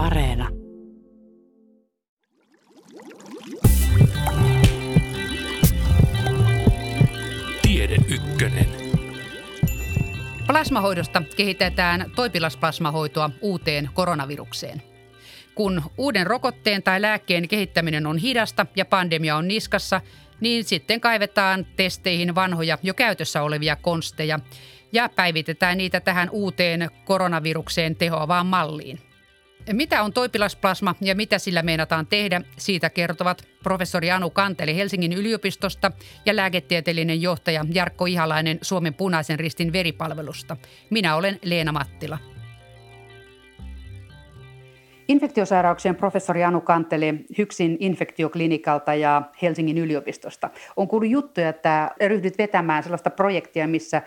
Areena. Tiede Ykkönen. Plasmahoidosta kehitetään toipilasplasmahoitoa uuteen koronavirukseen. Kun uuden rokotteen tai lääkkeen kehittäminen on hidasta ja pandemia on niskassa, niin sitten kaivetaan testeihin vanhoja jo käytössä olevia konsteja ja päivitetään niitä tähän uuteen koronavirukseen tehoavaan malliin. Mitä on toipilasplasma ja mitä sillä meinataan tehdä, siitä kertovat professori Anu Kanteli Helsingin yliopistosta ja lääketieteellinen johtaja Jarkko Ihalainen Suomen punaisen ristin veripalvelusta. Minä olen Leena Mattila. Infektiosairauksien professori Anu Kanteli Hyksin infektioklinikalta ja Helsingin yliopistosta. On kuullut juttuja, että ryhdyt vetämään sellaista projektia, missä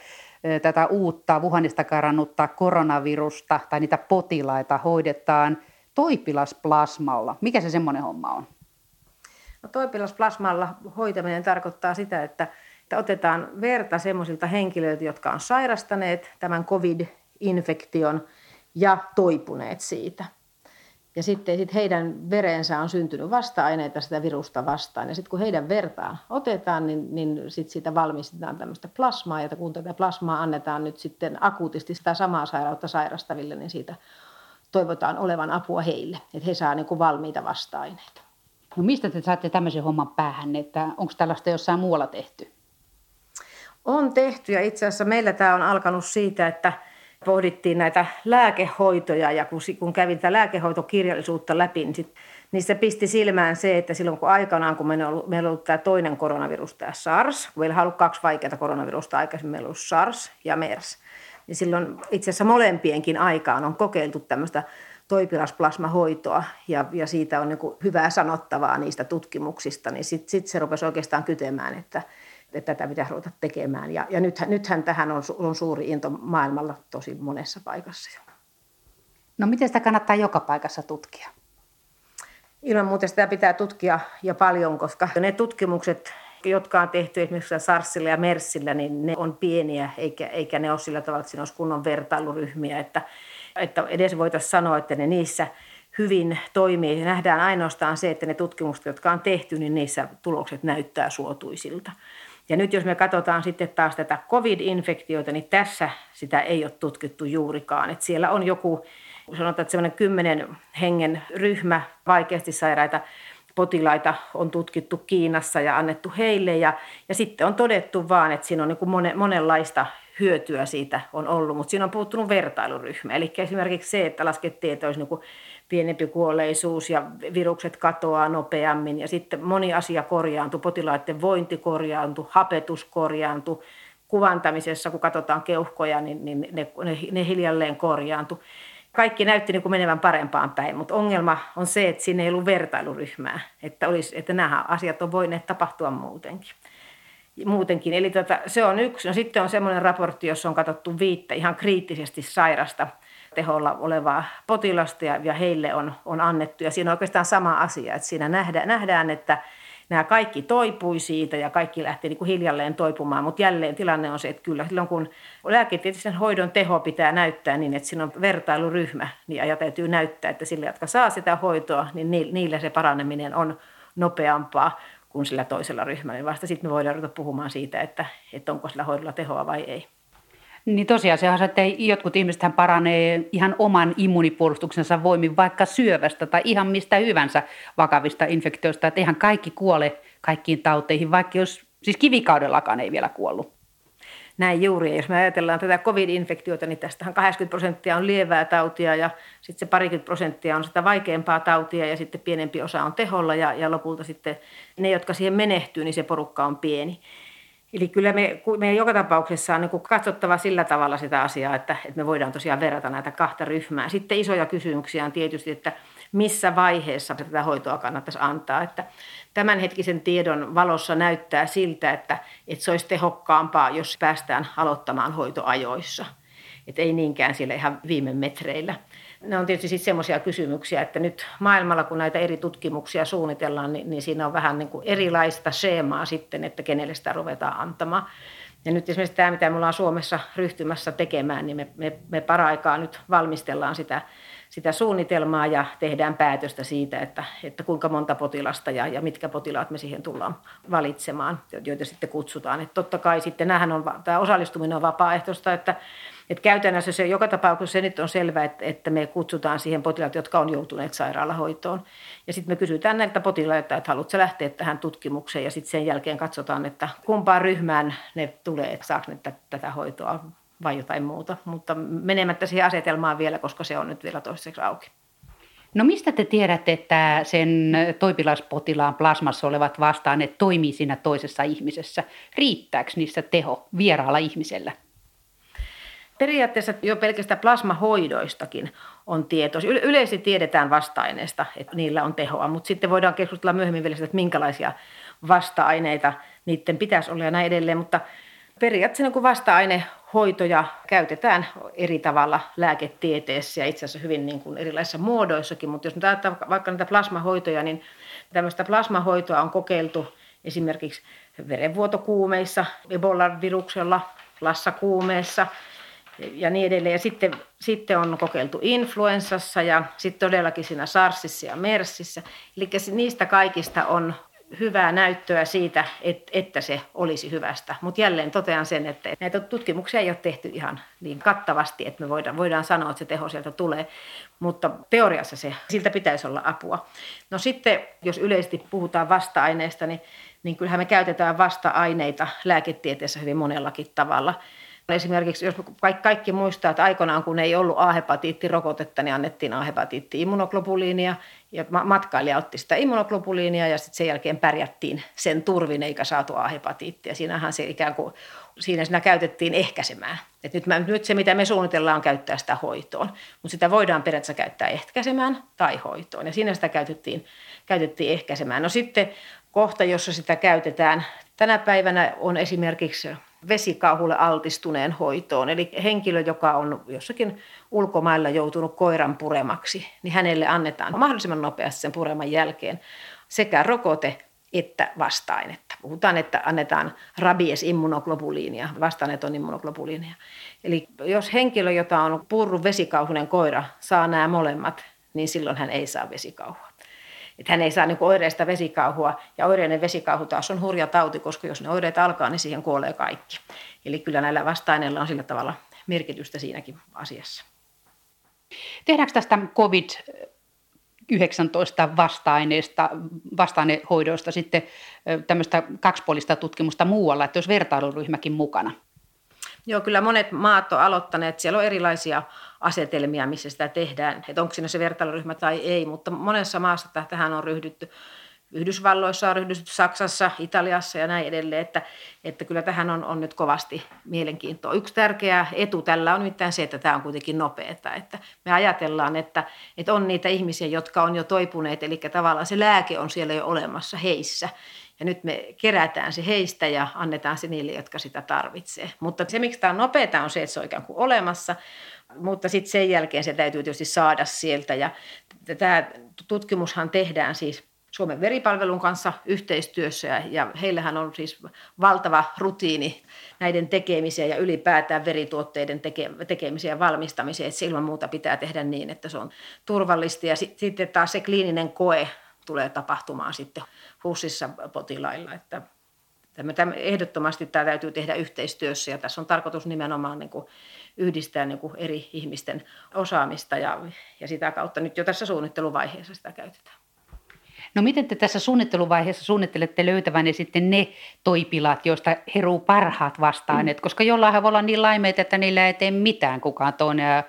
tätä uutta Wuhanista karannutta koronavirusta tai niitä potilaita hoidetaan toipilasplasmalla. Mikä se semmoinen homma on? No, toipilasplasmalla hoitaminen tarkoittaa sitä, että, että otetaan verta semmoisilta henkilöiltä, jotka on sairastaneet tämän covid-infektion ja toipuneet siitä – ja sitten sit heidän verensä on syntynyt vasta-aineita sitä virusta vastaan. Ja sitten kun heidän vertaan otetaan, niin, niin sit siitä valmistetaan tämmöistä plasmaa. Ja kun tätä plasmaa annetaan nyt sitten akuutisti sitä samaa sairautta sairastaville, niin siitä toivotaan olevan apua heille. Että he saavat niin valmiita vasta-aineita. No mistä te saatte tämmöisen homman päähän, että onko tällaista jossain muualla tehty? On tehty ja itse asiassa meillä tämä on alkanut siitä, että – pohdittiin näitä lääkehoitoja ja kun, kun kävin tätä lääkehoitokirjallisuutta läpi, niin, sit, niin se pisti silmään se, että silloin kun aikanaan, kun meillä on ollut, meillä on ollut tämä toinen koronavirus, tämä SARS, kun meillä on ollut kaksi vaikeaa koronavirusta aikaisemmin, meillä on ollut SARS ja MERS, niin silloin itse asiassa molempienkin aikaan on kokeiltu tämmöistä toipilasplasmahoitoa ja, ja siitä on niin hyvää sanottavaa niistä tutkimuksista, niin sitten sit se rupesi oikeastaan kytemään, että, että tätä pitäisi ruveta tekemään. Ja, ja nythän, nythän tähän on, on suuri into maailmalla tosi monessa paikassa jo. No miten sitä kannattaa joka paikassa tutkia? Ilman muuta sitä pitää tutkia ja paljon, koska ne tutkimukset, jotka on tehty esimerkiksi SARSilla ja MERSillä, niin ne on pieniä, eikä, eikä ne ole sillä tavalla, että siinä olisi kunnon vertailuryhmiä. Että, että edes voitaisiin sanoa, että ne niissä hyvin toimii. Nähdään ainoastaan se, että ne tutkimukset, jotka on tehty, niin niissä tulokset näyttää suotuisilta. Ja nyt jos me katsotaan sitten taas tätä covid-infektiota, niin tässä sitä ei ole tutkittu juurikaan. Että siellä on joku, sanotaan, että semmoinen kymmenen hengen ryhmä vaikeasti sairaita potilaita on tutkittu Kiinassa ja annettu heille. Ja, ja sitten on todettu vaan, että siinä on niin kuin monenlaista hyötyä siitä on ollut, mutta siinä on puuttunut vertailuryhmä. Eli esimerkiksi se, että laskettiin, että olisi niin pienempi kuolleisuus ja virukset katoaa nopeammin ja sitten moni asia korjaantui, potilaiden vointi korjaantui, hapetus korjaantui, kuvantamisessa, kun katsotaan keuhkoja, niin, niin ne, ne, ne hiljalleen korjaantui. Kaikki näytti niin kuin menevän parempaan päin, mutta ongelma on se, että siinä ei ollut vertailuryhmää, että, olisi, että nämä asiat on voineet tapahtua muutenkin. muutenkin. Eli tota, se on yksi. No sitten on semmoinen raportti, jossa on katsottu viittä ihan kriittisesti sairasta teholla olevaa potilasta ja, ja heille on, on annettu. Ja siinä on oikeastaan sama asia, että siinä nähdään, nähdään että nämä kaikki toipui siitä ja kaikki lähti niin kuin hiljalleen toipumaan, mutta jälleen tilanne on se, että kyllä silloin kun lääketieteellisen hoidon teho pitää näyttää niin, että siinä on vertailuryhmä, niin ja täytyy näyttää, että sille, jotka saa sitä hoitoa, niin niillä se paraneminen on nopeampaa kuin sillä toisella ryhmällä. Vasta sitten me voidaan ruveta puhumaan siitä, että, että onko sillä hoidolla tehoa vai ei. Niin tosiaan se, että jotkut ihmiset paranee ihan oman immunipuolustuksensa voimin vaikka syövästä tai ihan mistä hyvänsä vakavista infektioista. Että eihän kaikki kuole kaikkiin tauteihin, vaikka jos, siis kivikaudellakaan ei vielä kuollut. Näin juuri. Ja jos me ajatellaan tätä covid-infektiota, niin tästähän 80 prosenttia on lievää tautia ja sitten se parikymmentä prosenttia on sitä vaikeampaa tautia ja sitten pienempi osa on teholla ja, ja lopulta sitten ne, jotka siihen menehtyy, niin se porukka on pieni. Eli kyllä me, me joka tapauksessa on niin katsottava sillä tavalla sitä asiaa, että, että me voidaan tosiaan verrata näitä kahta ryhmää. Sitten isoja kysymyksiä on tietysti, että missä vaiheessa tätä hoitoa kannattaisi antaa. Että tämänhetkisen tiedon valossa näyttää siltä, että, että se olisi tehokkaampaa, jos päästään aloittamaan hoitoajoissa. Että ei niinkään siellä ihan viime metreillä ne on tietysti sitten semmoisia kysymyksiä, että nyt maailmalla kun näitä eri tutkimuksia suunnitellaan, niin, niin siinä on vähän niin kuin erilaista schemaa sitten, että kenelle sitä ruvetaan antamaan. Ja nyt esimerkiksi tämä, mitä me ollaan Suomessa ryhtymässä tekemään, niin me, me, me paraikaa nyt valmistellaan sitä, sitä suunnitelmaa ja tehdään päätöstä siitä, että, että kuinka monta potilasta ja, ja mitkä potilaat me siihen tullaan valitsemaan, joita sitten kutsutaan. Että totta kai sitten on, tämä osallistuminen on vapaaehtoista, että, että käytännössä se joka tapauksessa se nyt on selvää, että, että me kutsutaan siihen potilaat, jotka on joutuneet sairaalahoitoon. Ja sitten me kysytään näiltä potilailta, että haluatko lähteä tähän tutkimukseen ja sitten sen jälkeen katsotaan, että kumpaan ryhmään ne tulee, että saako ne tätä hoitoa vai jotain muuta. Mutta menemättä siihen asetelmaan vielä, koska se on nyt vielä toiseksi auki. No mistä te tiedätte, että sen toipilaspotilaan plasmassa olevat vastaan toimii siinä toisessa ihmisessä? Riittääkö niissä teho vieraalla ihmisellä? Periaatteessa jo pelkästään plasmahoidoistakin on tieto. Yleisesti tiedetään vasta-aineista, että niillä on tehoa, mutta sitten voidaan keskustella myöhemmin vielä sitä, että minkälaisia vasta-aineita niiden pitäisi olla ja näin edelleen. Mutta periaatteessa niin vasta-ainehoitoja käytetään eri tavalla lääketieteessä ja itse asiassa hyvin niin kuin erilaisissa muodoissakin. Mutta jos nyt ajatellaan vaikka näitä plasmahoitoja, niin tämmöistä plasmahoitoa on kokeiltu esimerkiksi verenvuotokuumeissa, Ebola-viruksella, lassakuumeessa – ja niin edelleen. Ja sitten, sitten on kokeiltu influenssassa ja sitten todellakin siinä SARSissa ja MERSissä. Eli niistä kaikista on hyvää näyttöä siitä, että se olisi hyvästä. Mutta jälleen totean sen, että näitä tutkimuksia ei ole tehty ihan niin kattavasti, että me voidaan, voidaan sanoa, että se teho sieltä tulee. Mutta teoriassa se, siltä pitäisi olla apua. No sitten, jos yleisesti puhutaan vasta-aineista, niin, niin kyllähän me käytetään vasta-aineita lääketieteessä hyvin monellakin tavalla – Esimerkiksi jos kaikki muistaa, että aikoinaan kun ei ollut A-hepatiittirokotetta, niin annettiin A-hepatiitti-immunoglobuliinia ja matkailija otti sitä immunoglobuliinia ja sitten sen jälkeen pärjättiin sen turvin eikä saatu A-hepatiittia. Siinähän se ikään kuin, siinä siinä käytettiin ehkäisemään. Et nyt, mä, nyt se, mitä me suunnitellaan, on käyttää sitä hoitoon, mutta sitä voidaan periaatteessa käyttää ehkäisemään tai hoitoon ja siinä sitä käytettiin, käytettiin ehkäisemään. No sitten kohta, jossa sitä käytetään tänä päivänä on esimerkiksi vesikauhulle altistuneen hoitoon. Eli henkilö, joka on jossakin ulkomailla joutunut koiran puremaksi, niin hänelle annetaan mahdollisimman nopeasti sen pureman jälkeen sekä rokote että vasta-ainetta. Puhutaan, että annetaan rabies immunoglobuliinia, vasta on immunoglobuliinia. Eli jos henkilö, jota on purru vesikauhunen koira, saa nämä molemmat, niin silloin hän ei saa vesikauhua että hän ei saa niin oireista vesikauhua. Ja oireinen vesikauhu taas on hurja tauti, koska jos ne oireet alkaa, niin siihen kuolee kaikki. Eli kyllä näillä vasta-aineilla on sillä tavalla merkitystä siinäkin asiassa. Tehdäänkö tästä COVID 19 vasta-aineista, vasta-ainehoidoista sitten tämmöistä kaksipuolista tutkimusta muualla, että jos vertailuryhmäkin mukana? Joo, kyllä monet maat on aloittaneet. Siellä on erilaisia asetelmia, missä sitä tehdään, että onko siinä se vertailuryhmä tai ei, mutta monessa maassa tähän on ryhdytty. Yhdysvalloissa on ryhdytty, Saksassa, Italiassa ja näin edelleen, että, että kyllä tähän on, on nyt kovasti mielenkiintoa. Yksi tärkeä etu tällä on nimittäin se, että tämä on kuitenkin nopeata, että me ajatellaan, että, että on niitä ihmisiä, jotka on jo toipuneet, eli tavallaan se lääke on siellä jo olemassa heissä. Ja nyt me kerätään se heistä ja annetaan se niille, jotka sitä tarvitsee. Mutta se, miksi tämä on nopeata, on se, että se on ikään kuin olemassa, mutta sitten sen jälkeen se täytyy tietysti saada sieltä. Ja tämä tutkimushan tehdään siis Suomen veripalvelun kanssa yhteistyössä ja, ja heillähän on siis valtava rutiini näiden tekemiseen ja ylipäätään verituotteiden teke, tekemiseen ja valmistamiseen, että se ilman muuta pitää tehdä niin, että se on turvallista ja sit, sitten taas se kliininen koe tulee tapahtumaan sitten HUSissa potilailla, että Tämä, ehdottomasti tämä täytyy tehdä yhteistyössä ja tässä on tarkoitus nimenomaan niin kuin yhdistää niin kuin eri ihmisten osaamista ja, ja sitä kautta nyt jo tässä suunnitteluvaiheessa sitä käytetään. No miten te tässä suunnitteluvaiheessa suunnittelette löytävänne sitten ne toipilat, joista heruu parhaat vastaan, mm. koska jollain voi olla niin laimeita, että niillä ei tee mitään kukaan toinen ja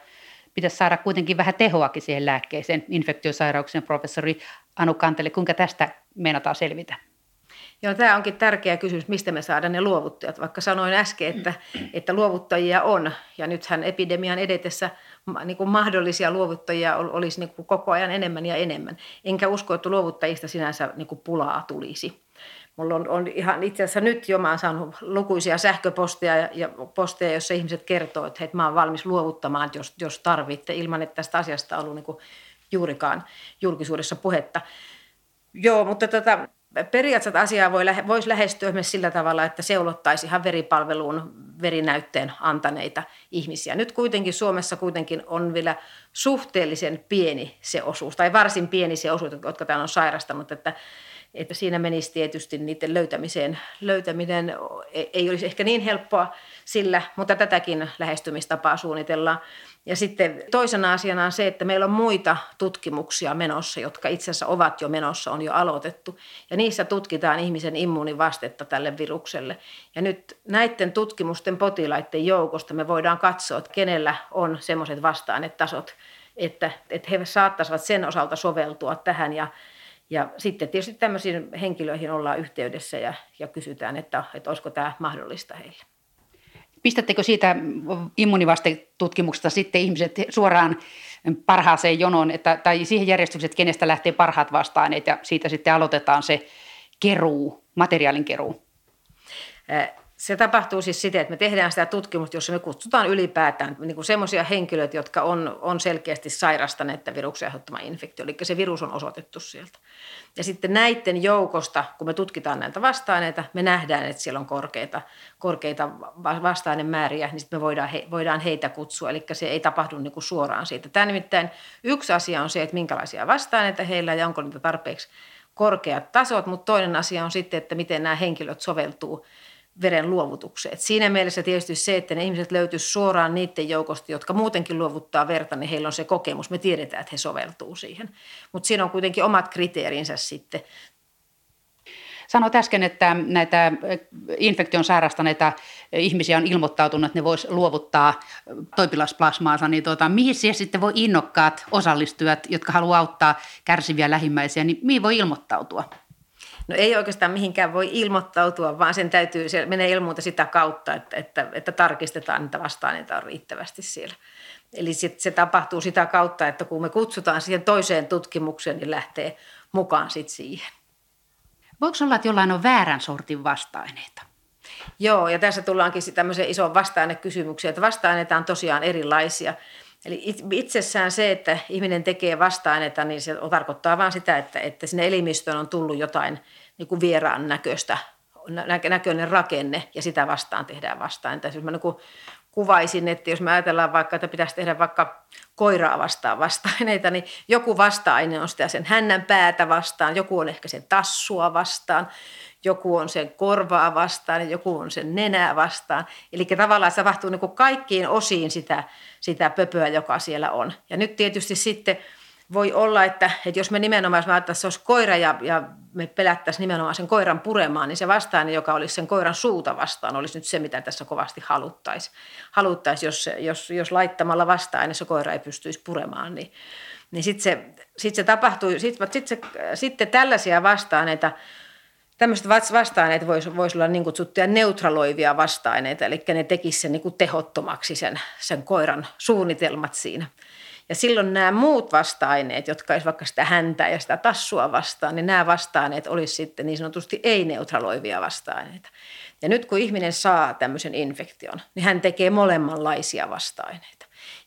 pitäisi saada kuitenkin vähän tehoakin siihen lääkkeeseen. Infektiosairauksien professori Anu Kantele, kuinka tästä meinataan selvitä? Joo, tämä onkin tärkeä kysymys, mistä me saadaan ne luovuttajat. Vaikka sanoin äsken, että, että luovuttajia on, ja nythän epidemian edetessä niin kuin mahdollisia luovuttajia olisi niin kuin koko ajan enemmän ja enemmän. Enkä usko, että luovuttajista sinänsä niin kuin pulaa tulisi. Mulla on, on ihan itse asiassa nyt jo, mä oon saanut lukuisia sähköposteja ja, ja posteja, joissa ihmiset kertoo, että hei, mä oon valmis luovuttamaan, jos, jos tarvitte, ilman että tästä asiasta on ollut niin kuin juurikaan julkisuudessa puhetta. Joo, mutta tota, periaatteessa asiaa voi, voisi lähestyä myös sillä tavalla, että seulottaisi ihan veripalveluun verinäytteen antaneita ihmisiä. Nyt kuitenkin Suomessa kuitenkin on vielä suhteellisen pieni se osuus, tai varsin pieni se osuus, jotka täällä on sairastanut, että että siinä menisi tietysti niiden löytämiseen. Löytäminen ei olisi ehkä niin helppoa sillä, mutta tätäkin lähestymistapaa suunnitellaan. Ja sitten toisena asiana on se, että meillä on muita tutkimuksia menossa, jotka itse asiassa ovat jo menossa, on jo aloitettu. Ja niissä tutkitaan ihmisen immuunivastetta tälle virukselle. Ja nyt näiden tutkimusten potilaiden joukosta me voidaan katsoa, että kenellä on semmoiset vasta-ainetasot, että, että he saattaisivat sen osalta soveltua tähän. Ja, ja sitten tietysti tämmöisiin henkilöihin ollaan yhteydessä ja, ja kysytään, että, että olisiko tämä mahdollista heille. Pistättekö siitä immunivastetutkimuksesta sitten ihmiset suoraan parhaaseen jonoon, että, tai siihen järjestykseen, että kenestä lähtee parhaat vastaaneet ja siitä sitten aloitetaan se keruu, materiaalin keruu? Se tapahtuu siis siten, että me tehdään sitä tutkimusta, jossa me kutsutaan ylipäätään niin semmoisia henkilöitä, jotka on, on selkeästi sairastaneet tämän viruksen aiheuttama infektio. Eli se virus on osoitettu sieltä. Ja sitten näiden joukosta, kun me tutkitaan näitä vasta-aineita, me nähdään, että siellä on korkeita, korkeita vasta-ainemääriä, niin sitten me voidaan, he, voidaan heitä kutsua. Eli se ei tapahdu niin kuin suoraan siitä. Tämä nimittäin yksi asia on se, että minkälaisia vasta-aineita heillä ja onko niitä tarpeeksi korkeat tasot, mutta toinen asia on sitten, että miten nämä henkilöt soveltuu veren luovutukseen. siinä mielessä tietysti se, että ne ihmiset löytyisi suoraan niiden joukosta, jotka muutenkin luovuttaa verta, niin heillä on se kokemus. Me tiedetään, että he soveltuu siihen. Mutta siinä on kuitenkin omat kriteerinsä sitten. Sanoit äsken, että näitä infektion sairastaneita ihmisiä on ilmoittautunut, että ne voisi luovuttaa toipilasplasmaansa, niin tuota, mihin siihen sitten voi innokkaat osallistujat, jotka haluaa auttaa kärsiviä lähimmäisiä, niin mihin voi ilmoittautua? No ei oikeastaan mihinkään voi ilmoittautua, vaan sen täytyy, se menee ilmoita sitä kautta, että, että, että tarkistetaan, että vasta-aineita on riittävästi siellä. Eli sit se tapahtuu sitä kautta, että kun me kutsutaan siihen toiseen tutkimukseen, niin lähtee mukaan sit siihen. Voiko olla, että jollain on väärän sortin vasta-aineita? Joo, ja tässä tullaankin tämmöiseen isoon vasta-ainekysymykseen, että vasta-aineita on tosiaan erilaisia. Eli itsessään se, että ihminen tekee vasta-aineita, niin se tarkoittaa vain sitä, että, että sinne elimistöön on tullut jotain niin kuin vieraan näköistä, näköinen rakenne ja sitä vastaan tehdään vasta-aineita. Siis mä niin kuin kuvaisin, että jos me ajatellaan vaikka, että pitäisi tehdä vaikka koiraa vastaan vasta-aineita, niin joku vasta-aine on sitä sen hännän päätä vastaan, joku on ehkä sen tassua vastaan, joku on sen korvaa vastaan ja joku on sen nenää vastaan. Eli tavallaan se tapahtuu niin kuin kaikkiin osiin sitä, sitä pöpöä, joka siellä on. Ja nyt tietysti sitten voi olla, että, että jos me nimenomaan, jos me että se olisi koira ja, ja me pelättäisiin nimenomaan sen koiran puremaan, niin se vastaane, joka olisi sen koiran suuta vastaan, olisi nyt se, mitä tässä kovasti haluttaisiin. Haluttaisiin, jos, jos, jos laittamalla vastaan se koira ei pystyisi puremaan, niin, niin sitten se, sit se tapahtuu, sitten sit se, sitten tällaisia vastaaneita, Tämmöiset vasta-aineet voisi vois olla niin kutsuttuja neutraloivia vasta-aineita, eli ne tekisivät sen niin tehottomaksi sen, sen koiran suunnitelmat siinä. Ja silloin nämä muut vasta-aineet, jotka olisivat vaikka sitä häntää ja sitä tassua vastaan, niin nämä vasta-aineet olisivat sitten niin sanotusti ei-neutraloivia vasta-aineita. Ja nyt kun ihminen saa tämmöisen infektion, niin hän tekee molemmanlaisia vasta-aineita.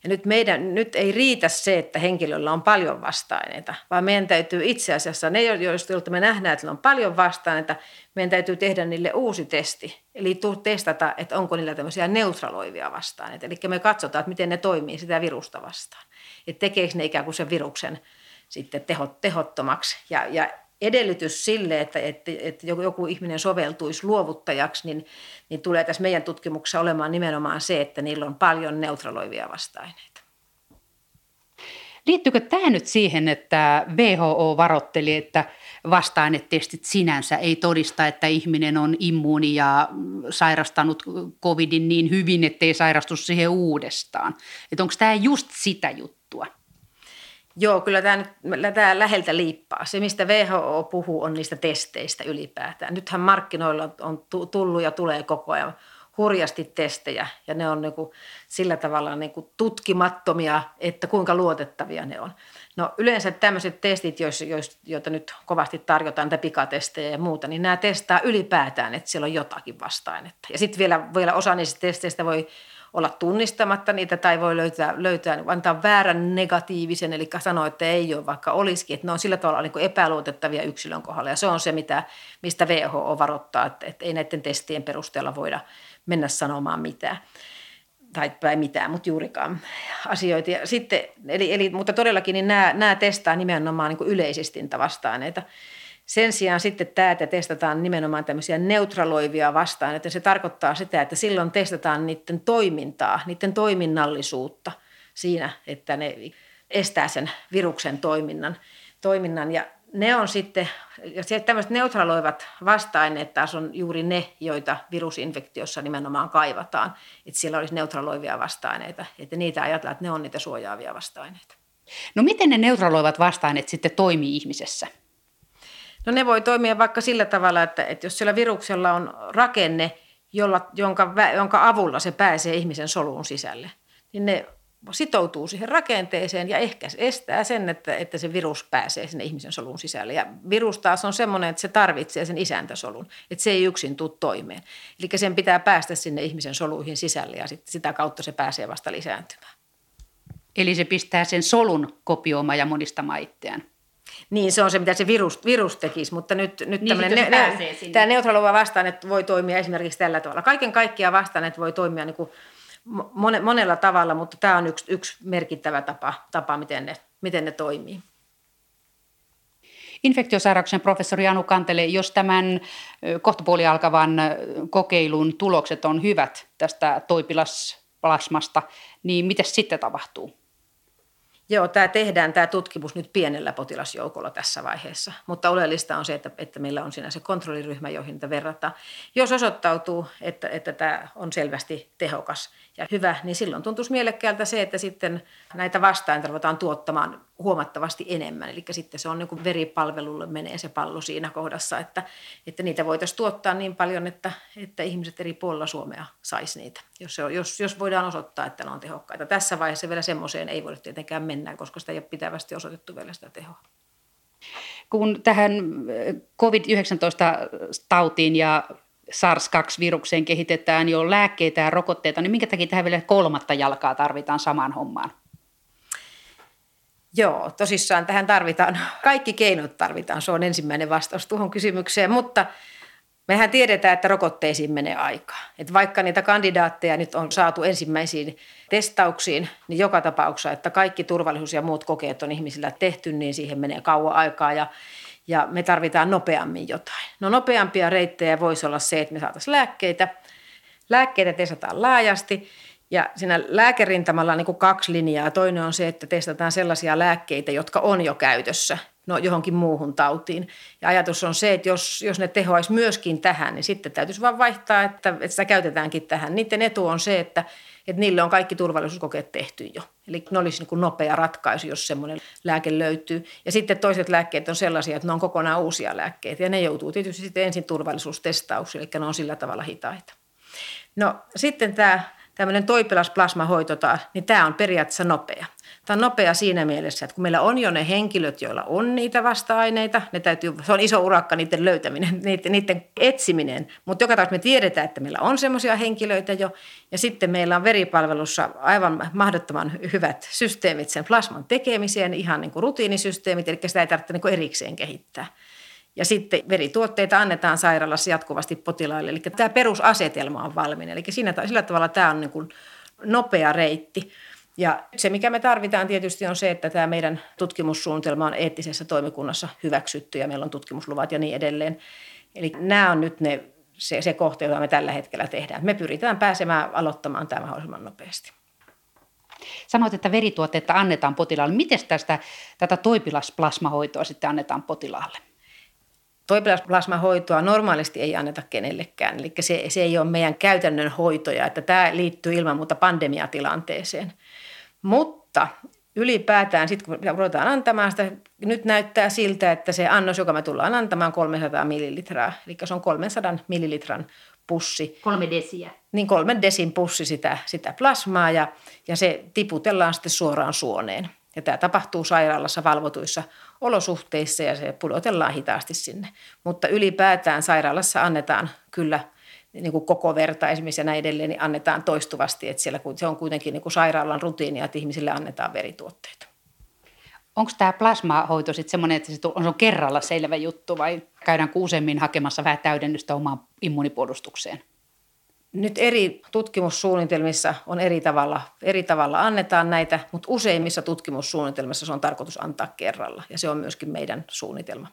Ja nyt, meidän, nyt ei riitä se, että henkilöllä on paljon vasta-aineita, vaan meidän täytyy itse asiassa, ne joilta me nähdään, että on paljon vasta-aineita, meidän täytyy tehdä niille uusi testi. Eli testata, että onko niillä tämmöisiä neutraloivia vasta-aineita. Eli me katsotaan, että miten ne toimii sitä virusta vastaan. Että tekeekö ne ikään kuin sen viruksen sitten tehottomaksi. Ja, ja edellytys sille, että, että, että joku ihminen soveltuisi luovuttajaksi, niin, niin tulee tässä meidän tutkimuksessa olemaan nimenomaan se, että niillä on paljon neutraloivia vasta-aineita. Liittyykö tämä nyt siihen, että WHO varoitteli, että vasta-ainetestit sinänsä ei todista, että ihminen on immuuni ja sairastanut covidin niin hyvin, ettei sairastu siihen uudestaan? Että onko tämä just sitä juttua? Joo, kyllä tämä, nyt, tämä läheltä liippaa. Se, mistä WHO puhuu, on niistä testeistä ylipäätään. Nythän markkinoilla on tullut ja tulee koko ajan hurjasti testejä ja ne on niin kuin sillä tavalla niin kuin tutkimattomia, että kuinka luotettavia ne on. No yleensä tämmöiset testit, joita nyt kovasti tarjotaan, tai pikatestejä ja muuta, niin nämä testaa ylipäätään, että siellä on jotakin vasta-ainetta. Ja sitten vielä, vielä osa niistä testeistä voi olla tunnistamatta niitä tai voi löytää, löytää antaa väärän negatiivisen, eli sanoa, että ei ole vaikka olisikin, että ne on sillä tavalla niin epäluotettavia yksilön kohdalla ja se on se, mitä, mistä WHO varoittaa, että, että ei näiden testien perusteella voida mennä sanomaan mitään tai, tai mitään, mutta juurikaan asioita. Ja sitten, eli, eli, mutta todellakin niin nämä, nämä testaa nimenomaan niin yleisesti niitä. Sen sijaan sitten tämä, että testataan nimenomaan tämmöisiä neutraloivia vastaan, että se tarkoittaa sitä, että silloin testataan niiden toimintaa, niiden toiminnallisuutta siinä, että ne estää sen viruksen toiminnan. toiminnan. Ja ne on sitten, ja se, tämmöiset neutraloivat vasta-aineet taas on juuri ne, joita virusinfektiossa nimenomaan kaivataan. Että siellä olisi neutraloivia vasta-aineita, että niitä ajatellaan, että ne on niitä suojaavia vasta-aineita. No miten ne neutraloivat vasta-aineet sitten toimii ihmisessä? No ne voi toimia vaikka sillä tavalla, että, että jos siellä viruksella on rakenne, jolla, jonka, jonka avulla se pääsee ihmisen soluun sisälle, niin ne sitoutuu siihen rakenteeseen ja ehkä estää sen, että, että se virus pääsee sinne ihmisen solun sisälle. Ja virus taas on semmoinen, että se tarvitsee sen isäntäsolun, että se ei yksin tule toimeen. Eli sen pitää päästä sinne ihmisen soluihin sisälle ja sit sitä kautta se pääsee vasta lisääntymään. Eli se pistää sen solun kopioimaan ja monistamaan itseään. Niin, se on se, mitä se virus, virus tekisi, mutta nyt, nyt niin, tämmöinen ne, ne, tämä neutralova vastaan, että voi toimia esimerkiksi tällä tavalla. Kaiken kaikkiaan vastaan, että voi toimia niin kuin monella tavalla, mutta tämä on yksi, yksi merkittävä tapa, tapa miten, ne, miten ne toimii. Infektiosairauksien professori Anu Kantele, jos tämän kohtapuoli alkavan kokeilun tulokset on hyvät tästä toipilasplasmasta, niin mitä sitten tapahtuu? Joo, tämä tehdään tämä tutkimus nyt pienellä potilasjoukolla tässä vaiheessa, mutta oleellista on se, että, että meillä on siinä se kontrolliryhmä, joihin niitä verrataan. Jos osoittautuu, että, että tämä on selvästi tehokas ja hyvä, niin silloin tuntuisi mielekkäältä se, että sitten näitä vastaan ruvetaan tuottamaan huomattavasti enemmän. Eli sitten se on niin kuin veripalvelulle menee se pallo siinä kohdassa, että, että niitä voitaisiin tuottaa niin paljon, että, että ihmiset eri puolilla Suomea saisi niitä, jos, se on, jos, jos voidaan osoittaa, että ne on tehokkaita. Tässä vaiheessa vielä semmoiseen ei voida tietenkään mennä, koska sitä ei ole pitävästi osoitettu vielä sitä tehoa. Kun tähän COVID-19-tautiin ja SARS-2-virukseen kehitetään jo lääkkeitä ja rokotteita, niin minkä takia tähän vielä kolmatta jalkaa tarvitaan samaan hommaan? Joo, tosissaan tähän tarvitaan, kaikki keinot tarvitaan, se on ensimmäinen vastaus tuohon kysymykseen, mutta mehän tiedetään, että rokotteisiin menee aikaa. Että vaikka niitä kandidaatteja nyt on saatu ensimmäisiin testauksiin, niin joka tapauksessa, että kaikki turvallisuus ja muut kokeet on ihmisillä tehty, niin siihen menee kauan aikaa ja, ja me tarvitaan nopeammin jotain. No nopeampia reittejä voisi olla se, että me saataisiin lääkkeitä. Lääkkeitä testataan laajasti ja siinä lääkerintamalla on niin kuin kaksi linjaa. Toinen on se, että testataan sellaisia lääkkeitä, jotka on jo käytössä no, johonkin muuhun tautiin. Ja ajatus on se, että jos, jos ne tehoaisi myöskin tähän, niin sitten täytyisi vain vaihtaa, että, että sitä käytetäänkin tähän. Niiden etu on se, että, että niille on kaikki turvallisuuskokeet tehty jo. Eli ne olisi niin kuin nopea ratkaisu, jos semmoinen lääke löytyy. Ja sitten toiset lääkkeet on sellaisia, että ne on kokonaan uusia lääkkeitä. Ja ne joutuu tietysti sitten ensin turvallisuustestauksiin, eli ne on sillä tavalla hitaita. No sitten tämä tämmöinen toipilasplasmahoito niin tämä on periaatteessa nopea. Tämä on nopea siinä mielessä, että kun meillä on jo ne henkilöt, joilla on niitä vasta-aineita, ne täytyy, se on iso urakka niiden löytäminen, niiden, niiden etsiminen, mutta joka tapauksessa me tiedetään, että meillä on semmoisia henkilöitä jo, ja sitten meillä on veripalvelussa aivan mahdottoman hyvät systeemit sen plasman tekemiseen, ihan niin kuin rutiinisysteemit, eli sitä ei tarvitse niin kuin erikseen kehittää. Ja sitten verituotteita annetaan sairaalassa jatkuvasti potilaille. Eli tämä perusasetelma on valmiina. Eli siinä, sillä tavalla tämä on niin kuin nopea reitti. Ja se, mikä me tarvitaan tietysti on se, että tämä meidän tutkimussuunnitelma on eettisessä toimikunnassa hyväksytty ja meillä on tutkimusluvat ja niin edelleen. Eli nämä on nyt ne, se, se kohta, jota me tällä hetkellä tehdään. Me pyritään pääsemään aloittamaan tämä mahdollisimman nopeasti. Sanoit, että verituotteita annetaan potilaalle. Miten tästä, tätä toipilasplasmahoitoa sitten annetaan potilaalle? Toipilasplasmahoitoa normaalisti ei anneta kenellekään, eli se, se ei ole meidän käytännön hoitoja, että tämä liittyy ilman muuta pandemiatilanteeseen. Mutta ylipäätään sitten kun ruvetaan antamaan sitä, nyt näyttää siltä, että se annos, joka me tullaan antamaan, 300 millilitraa, eli se on 300 millilitran pussi. Kolme desiä. Niin kolmen desin pussi sitä, sitä plasmaa ja, ja se tiputellaan sitten suoraan suoneen. Ja tämä tapahtuu sairaalassa valvotuissa olosuhteissa ja se pudotellaan hitaasti sinne. Mutta ylipäätään sairaalassa annetaan kyllä niin kuin koko verta esimerkiksi ja näin edelleen, niin annetaan toistuvasti. Että siellä se on kuitenkin niin kuin sairaalan rutiinia, että ihmisille annetaan verituotteita. Onko tämä plasmahoito sitten semmoinen, että se on kerralla selvä juttu vai käydäänkö useammin hakemassa vähän täydennystä omaan immunipuolustukseen? Nyt eri tutkimussuunnitelmissa on eri tavalla, eri tavalla annetaan näitä, mutta useimmissa tutkimussuunnitelmissa se on tarkoitus antaa kerralla ja se on myöskin meidän suunnitelma.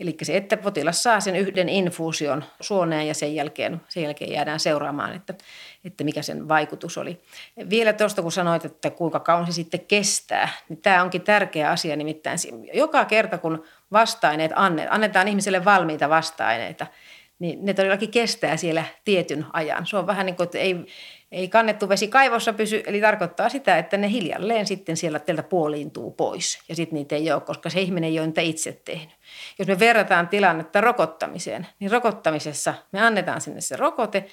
Eli se, että potilas saa sen yhden infuusion suoneen ja sen jälkeen, sen jälkeen jäädään seuraamaan, että, että mikä sen vaikutus oli. Vielä tuosta, kun sanoit, että kuinka kauan se sitten kestää, niin tämä onkin tärkeä asia. Nimittäin joka kerta, kun vasta-aineet annetaan ihmiselle valmiita vasta-aineita, niin ne todellakin kestää siellä tietyn ajan. Se on vähän niin kuin, että ei, ei kannettu vesi kaivossa pysy, eli tarkoittaa sitä, että ne hiljalleen sitten siellä teiltä puoliintuu pois ja sitten niitä ei ole, koska se ihminen ei ole niitä itse tehnyt. Jos me verrataan tilannetta rokottamiseen, niin rokottamisessa me annetaan sinne se rokote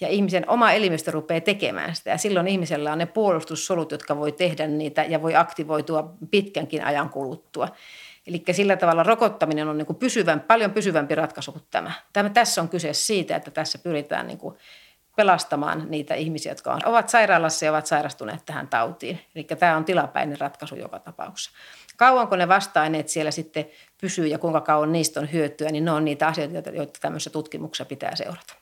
ja ihmisen oma elimistö rupeaa tekemään sitä ja silloin ihmisellä on ne puolustussolut, jotka voi tehdä niitä ja voi aktivoitua pitkänkin ajan kuluttua. Eli sillä tavalla rokottaminen on niin kuin pysyvän, paljon pysyvämpi ratkaisu kuin tämä. tämä. Tässä on kyse siitä, että tässä pyritään niin kuin pelastamaan niitä ihmisiä, jotka ovat sairaalassa ja ovat sairastuneet tähän tautiin. Eli tämä on tilapäinen ratkaisu joka tapauksessa. Kauanko ne vasta-aineet siellä sitten pysyy ja kuinka kauan niistä on hyötyä, niin ne on niitä asioita, joita tämmöisessä tutkimuksessa pitää seurata.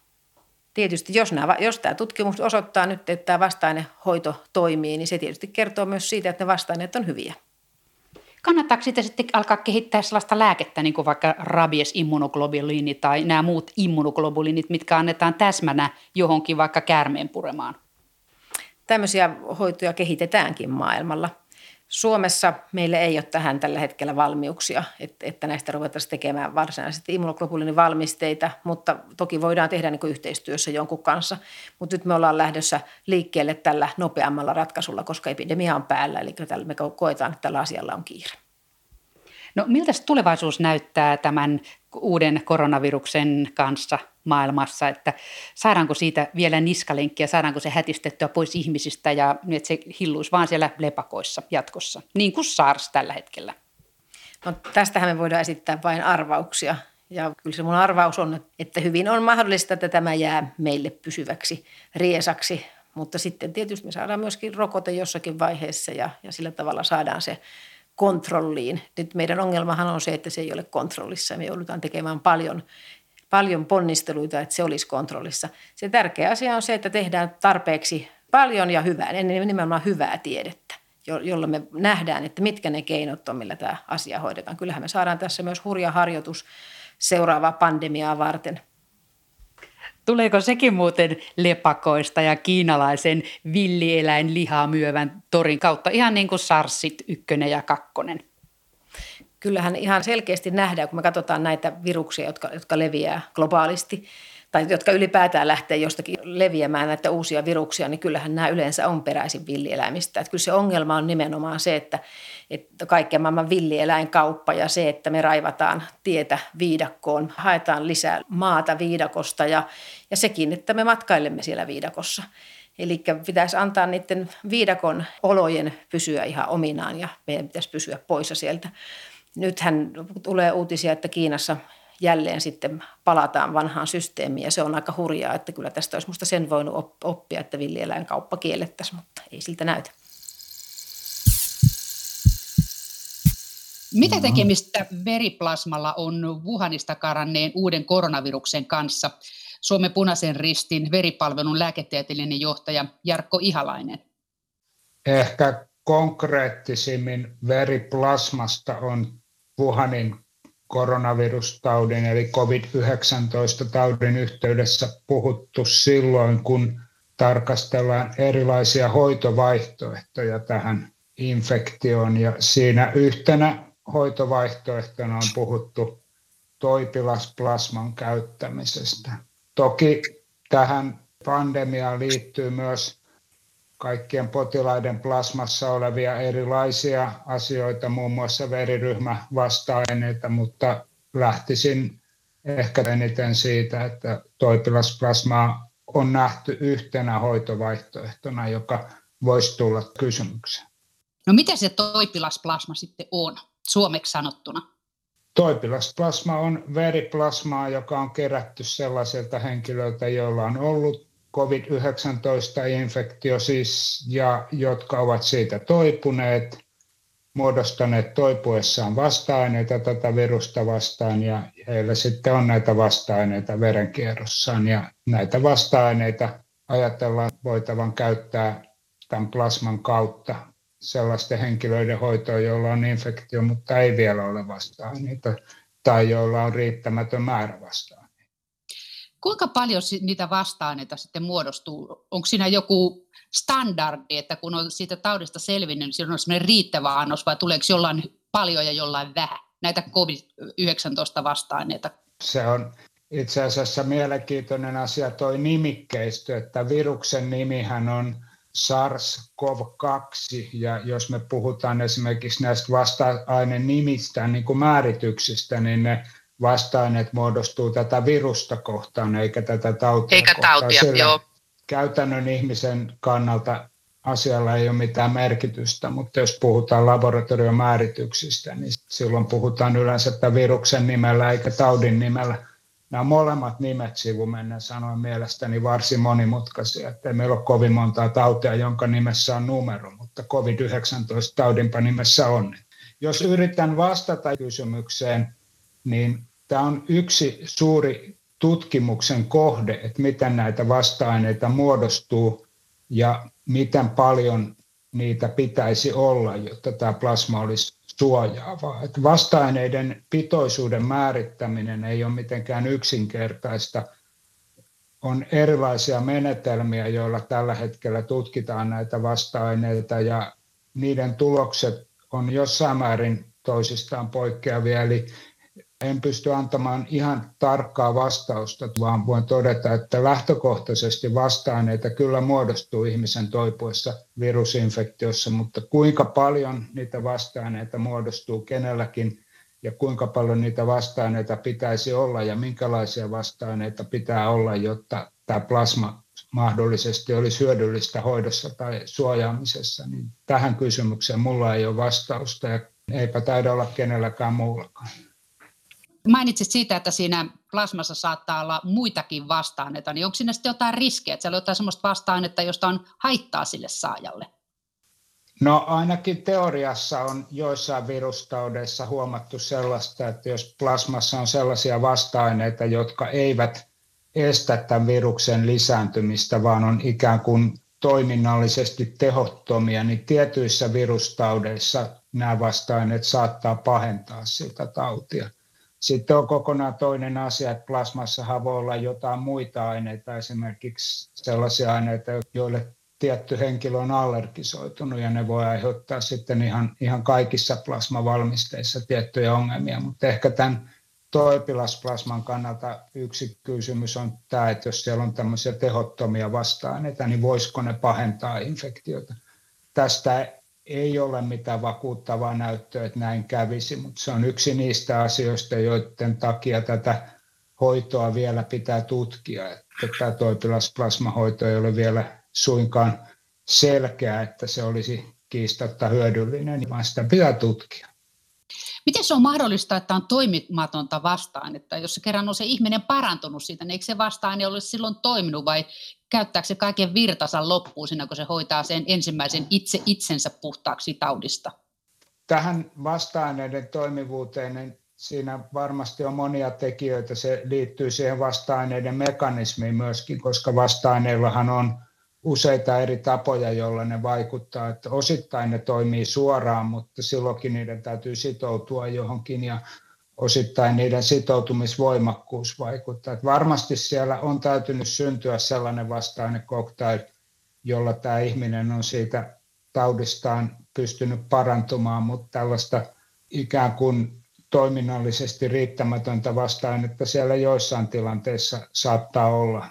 Tietysti jos, nämä, jos tämä tutkimus osoittaa nyt, että tämä vasta-ainehoito toimii, niin se tietysti kertoo myös siitä, että ne vasta-aineet on hyviä. Kannattaako sitten, sitten alkaa kehittää sellaista lääkettä, niin kuin vaikka rabies immunoglobuliini tai nämä muut immunoglobuliinit, mitkä annetaan täsmänä johonkin vaikka käärmeen puremaan? Tämmöisiä hoitoja kehitetäänkin maailmalla. Suomessa meillä ei ole tähän tällä hetkellä valmiuksia, että näistä ruvettaisiin tekemään varsinaisesti immunoglobuliinivalmisteita, mutta toki voidaan tehdä niin yhteistyössä jonkun kanssa. Mutta nyt me ollaan lähdössä liikkeelle tällä nopeammalla ratkaisulla, koska epidemia on päällä, eli me koetaan, että tällä asialla on kiire. No miltä tulevaisuus näyttää tämän uuden koronaviruksen kanssa maailmassa, että saadaanko siitä vielä niskalenkkiä, saadaanko se hätistettyä pois ihmisistä ja että se hilluisi vaan siellä lepakoissa jatkossa, niin kuin SARS tällä hetkellä. No, tästähän me voidaan esittää vain arvauksia. Ja kyllä se mun arvaus on, että hyvin on mahdollista, että tämä jää meille pysyväksi riesaksi. Mutta sitten tietysti me saadaan myöskin rokote jossakin vaiheessa ja, ja sillä tavalla saadaan se kontrolliin. Nyt meidän ongelmahan on se, että se ei ole kontrollissa. Me joudutaan tekemään paljon, paljon ponnisteluita, että se olisi kontrollissa. Se tärkeä asia on se, että tehdään tarpeeksi paljon ja hyvää, nimenomaan hyvää tiedettä, jolla me nähdään, että mitkä ne keinot on, millä tämä asia hoidetaan. Kyllähän me saadaan tässä myös hurja harjoitus seuraavaa pandemiaa varten – Tuleeko sekin muuten lepakoista ja kiinalaisen villieläinlihaa myövän torin kautta, ihan niin kuin sarsit ykkönen ja kakkonen? Kyllähän ihan selkeästi nähdään, kun me katsotaan näitä viruksia, jotka, jotka leviää globaalisti, tai jotka ylipäätään lähtee jostakin leviämään näitä uusia viruksia, niin kyllähän nämä yleensä on peräisin villieläimistä. Että kyllä se ongelma on nimenomaan se, että, että kaiken maailman villieläinkauppa ja se, että me raivataan tietä viidakkoon, haetaan lisää maata viidakosta ja, ja sekin, että me matkailemme siellä viidakossa. Eli pitäisi antaa niiden viidakon olojen pysyä ihan ominaan ja meidän pitäisi pysyä poissa sieltä. Nythän tulee uutisia, että Kiinassa jälleen sitten palataan vanhaan systeemiin ja se on aika hurjaa, että kyllä tästä olisi musta sen voinut oppia, että villieläinkauppa kiellettäisiin, mutta ei siltä näytä. Mitä tekemistä veriplasmalla on Wuhanista karanneen uuden koronaviruksen kanssa? Suomen punaisen ristin veripalvelun lääketieteellinen johtaja Jarkko Ihalainen. Ehkä konkreettisimmin veriplasmasta on Wuhanin koronavirustaudin eli COVID-19-taudin yhteydessä puhuttu silloin, kun tarkastellaan erilaisia hoitovaihtoehtoja tähän infektioon. Ja siinä yhtenä hoitovaihtoehtona on puhuttu toipilasplasman käyttämisestä. Toki tähän pandemiaan liittyy myös kaikkien potilaiden plasmassa olevia erilaisia asioita, muun muassa veriryhmä vasta-aineita, mutta lähtisin ehkä eniten siitä, että toipilasplasmaa on nähty yhtenä hoitovaihtoehtona, joka voisi tulla kysymykseen. No mitä se toipilasplasma sitten on, suomeksi sanottuna? Toipilasplasma on veriplasmaa, joka on kerätty sellaisilta henkilöiltä, joilla on ollut COVID-19-infektio siis, ja jotka ovat siitä toipuneet, muodostaneet toipuessaan vasta-aineita tätä virusta vastaan, ja heillä sitten on näitä vasta-aineita verenkierrossaan, ja näitä vasta-aineita ajatellaan voitavan käyttää tämän plasman kautta sellaisten henkilöiden hoitoon, joilla on infektio, mutta ei vielä ole vasta-aineita, tai joilla on riittämätön määrä vasta Kuinka paljon niitä vasta-aineita sitten muodostuu? Onko siinä joku standardi, että kun on siitä taudista selvinnyt, niin siinä on sellainen riittävä annos, vai tuleeko jollain paljon ja jollain vähän näitä COVID-19 vasta-aineita? Se on itse asiassa mielenkiintoinen asia toi nimikkeistö, että viruksen nimihän on SARS-CoV-2, ja jos me puhutaan esimerkiksi näistä vasta-aineen nimistä, niin kuin määrityksistä, niin ne vasta-aineet muodostuu tätä virusta kohtaan, eikä tätä tautia Eikä kohtaan. tautia, Sillä joo. Käytännön ihmisen kannalta asialla ei ole mitään merkitystä, mutta jos puhutaan laboratoriomäärityksistä, niin silloin puhutaan yleensä että viruksen nimellä eikä taudin nimellä. Nämä molemmat nimet sivumennen sanoin mielestäni varsin monimutkaisia, että meillä ole kovin montaa tautia, jonka nimessä on numero, mutta COVID-19 taudinpa nimessä on. Jos yritän vastata kysymykseen, niin tämä on yksi suuri tutkimuksen kohde, että miten näitä vasta-aineita muodostuu ja miten paljon niitä pitäisi olla, jotta tämä plasma olisi suojaavaa. Että vasta-aineiden pitoisuuden määrittäminen ei ole mitenkään yksinkertaista. On erilaisia menetelmiä, joilla tällä hetkellä tutkitaan näitä vasta-aineita ja niiden tulokset on jossain määrin toisistaan poikkeavia. Eli en pysty antamaan ihan tarkkaa vastausta, vaan voin todeta, että lähtökohtaisesti vasta-aineita kyllä muodostuu ihmisen toipuessa virusinfektiossa, mutta kuinka paljon niitä vasta-aineita muodostuu kenelläkin ja kuinka paljon niitä vasta-aineita pitäisi olla ja minkälaisia vasta-aineita pitää olla, jotta tämä plasma mahdollisesti olisi hyödyllistä hoidossa tai suojaamisessa, niin tähän kysymykseen mulla ei ole vastausta ja eipä taida olla kenelläkään muullakaan. Mainitsit siitä, että siinä plasmassa saattaa olla muitakin vasta-aineita, niin onko siinä sitten jotain riskejä, että siellä on jotain sellaista vasta-ainetta, josta on haittaa sille saajalle? No ainakin teoriassa on joissain virustaudeissa huomattu sellaista, että jos plasmassa on sellaisia vasta-aineita, jotka eivät estä tämän viruksen lisääntymistä, vaan on ikään kuin toiminnallisesti tehottomia, niin tietyissä virustaudeissa nämä vasta-aineet saattaa pahentaa sitä tautia. Sitten on kokonaan toinen asia, että plasmassahan voi olla jotain muita aineita, esimerkiksi sellaisia aineita, joille tietty henkilö on allergisoitunut ja ne voi aiheuttaa sitten ihan, ihan kaikissa plasmavalmisteissa tiettyjä ongelmia, mutta ehkä tämän toipilasplasman kannalta yksi kysymys on tämä, että jos siellä on tämmöisiä tehottomia vasta-aineita, niin voisiko ne pahentaa infektiota. Tästä ei ole mitään vakuuttavaa näyttöä, että näin kävisi, mutta se on yksi niistä asioista, joiden takia tätä hoitoa vielä pitää tutkia. Että tämä toipilasplasmahoito ei ole vielä suinkaan selkeä, että se olisi kiistatta hyödyllinen, vaan sitä pitää tutkia. Miten se on mahdollista, että on toimimatonta vastaan, että jos kerran on se ihminen parantunut siitä, niin eikö se vastaan ole silloin toiminut vai käyttääkö se kaiken virtansa loppuun siinä, kun se hoitaa sen ensimmäisen itse itsensä puhtaaksi taudista? Tähän vasta-aineiden toimivuuteen, niin siinä varmasti on monia tekijöitä. Se liittyy siihen vasta-aineiden mekanismiin myöskin, koska vasta-aineillahan on useita eri tapoja, joilla ne vaikuttaa. Että osittain ne toimii suoraan, mutta silloinkin niiden täytyy sitoutua johonkin ja osittain niiden sitoutumisvoimakkuus vaikuttaa. Että varmasti siellä on täytynyt syntyä sellainen vastainen cocktail, jolla tämä ihminen on siitä taudistaan pystynyt parantumaan, mutta tällaista ikään kuin toiminnallisesti riittämätöntä vastainetta siellä joissain tilanteissa saattaa olla.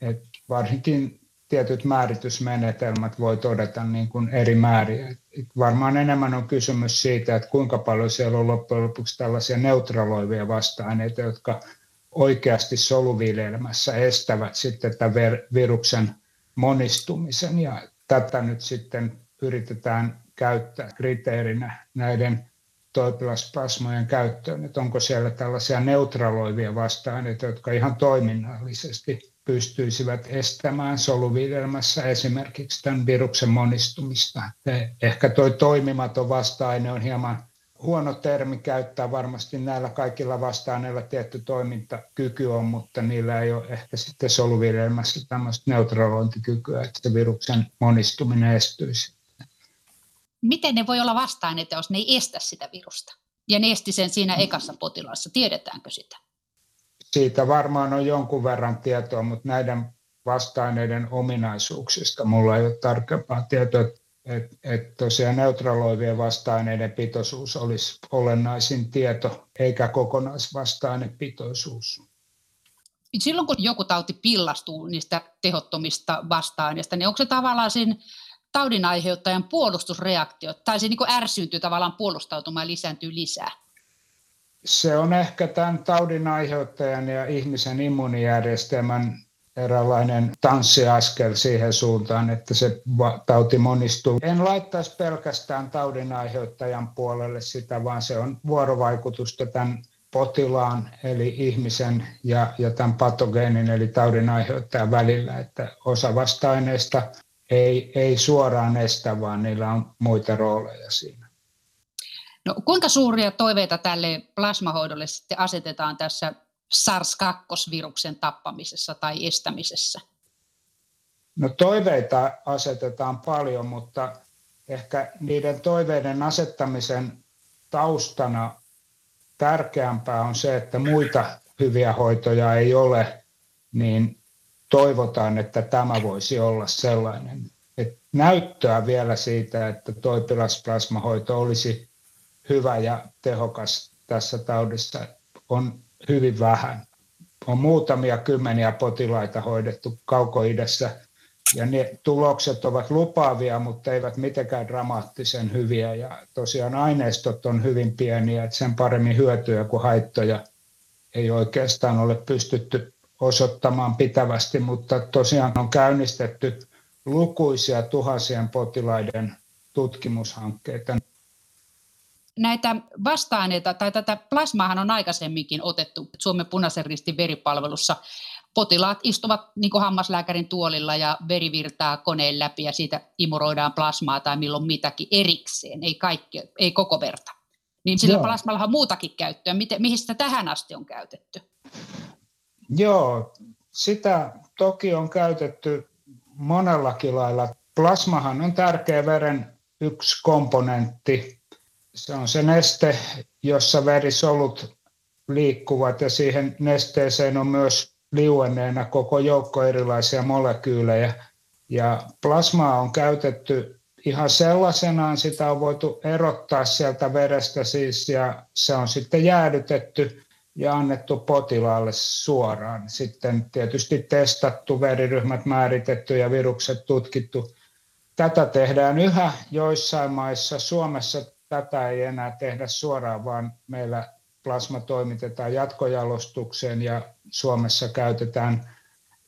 Et varsinkin tietyt määritysmenetelmät voi todeta niin kuin eri määriä. Varmaan enemmän on kysymys siitä, että kuinka paljon siellä on loppujen lopuksi tällaisia neutraloivia vasta-aineita, jotka oikeasti soluviljelmässä estävät sitten tämän viruksen monistumisen. Ja tätä nyt sitten yritetään käyttää kriteerinä näiden toipilasplasmojen käyttöön, että onko siellä tällaisia neutraloivia vasta-aineita, jotka ihan toiminnallisesti pystyisivät estämään soluvidelmässä esimerkiksi tämän viruksen monistumista. Ehkä tuo toimimaton vasta-aine on hieman huono termi käyttää. Varmasti näillä kaikilla vasta-aineilla tietty toimintakyky on, mutta niillä ei ole ehkä sitten soluvidelmässä tämmöistä neutralointikykyä, että se viruksen monistuminen estyisi. Miten ne voi olla vasta-aineita, jos ne ei estä sitä virusta? Ja ne esti sen siinä ekassa potilaassa. Tiedetäänkö sitä? Siitä varmaan on jonkun verran tietoa, mutta näiden vasta-aineiden ominaisuuksista mulla ei ole tarkempaa tietoa, että et tosiaan neutraloivien vasta-aineiden pitoisuus olisi olennaisin tieto, eikä kokonaisvasta-ainepitoisuus. Silloin kun joku tauti pillastuu niistä tehottomista vasta-aineista, niin onko se tavallaan sen taudin aiheuttajan puolustusreaktio, tai se niin ärsyyntyy tavallaan puolustautumaan ja lisääntyy lisää? Se on ehkä tämän taudin aiheuttajan ja ihmisen immuunijärjestelmän eräänlainen tanssiaskel siihen suuntaan, että se tauti monistuu. En laittaisi pelkästään taudin aiheuttajan puolelle sitä, vaan se on vuorovaikutusta tämän potilaan eli ihmisen ja, ja tämän patogeenin eli taudin aiheuttajan välillä, että osa vasta-aineista ei, ei suoraan estä, vaan niillä on muita rooleja siinä. No, kuinka suuria toiveita tälle plasmahoidolle sitten asetetaan tässä SARS-2-viruksen tappamisessa tai estämisessä? No toiveita asetetaan paljon, mutta ehkä niiden toiveiden asettamisen taustana tärkeämpää on se, että muita hyviä hoitoja ei ole, niin toivotaan, että tämä voisi olla sellainen. Et näyttöä vielä siitä, että toipilasplasmahoito olisi hyvä ja tehokas tässä taudissa on hyvin vähän. On muutamia kymmeniä potilaita hoidettu kaukoidessä ja ne tulokset ovat lupaavia, mutta eivät mitenkään dramaattisen hyviä. Ja tosiaan aineistot on hyvin pieniä, että sen paremmin hyötyjä kuin haittoja ei oikeastaan ole pystytty osoittamaan pitävästi, mutta tosiaan on käynnistetty lukuisia tuhansien potilaiden tutkimushankkeita näitä vasta-aineita tai tätä plasmaahan on aikaisemminkin otettu Suomen punaisen ristin veripalvelussa. Potilaat istuvat niin hammaslääkärin tuolilla ja veri virtaa koneen läpi ja siitä imuroidaan plasmaa tai milloin mitäkin erikseen, ei, kaikki, ei koko verta. Niin sillä Joo. plasmalla on muutakin käyttöä. Miten, mihin sitä tähän asti on käytetty? Joo, sitä toki on käytetty monellakin lailla. Plasmahan on tärkeä veren yksi komponentti se on se neste, jossa verisolut liikkuvat ja siihen nesteeseen on myös liuenneena koko joukko erilaisia molekyylejä. Ja plasmaa on käytetty ihan sellaisenaan, sitä on voitu erottaa sieltä verestä siis ja se on sitten jäädytetty ja annettu potilaalle suoraan. Sitten tietysti testattu, veriryhmät määritetty ja virukset tutkittu. Tätä tehdään yhä joissain maissa. Suomessa tätä ei enää tehdä suoraan, vaan meillä plasma toimitetaan jatkojalostukseen ja Suomessa käytetään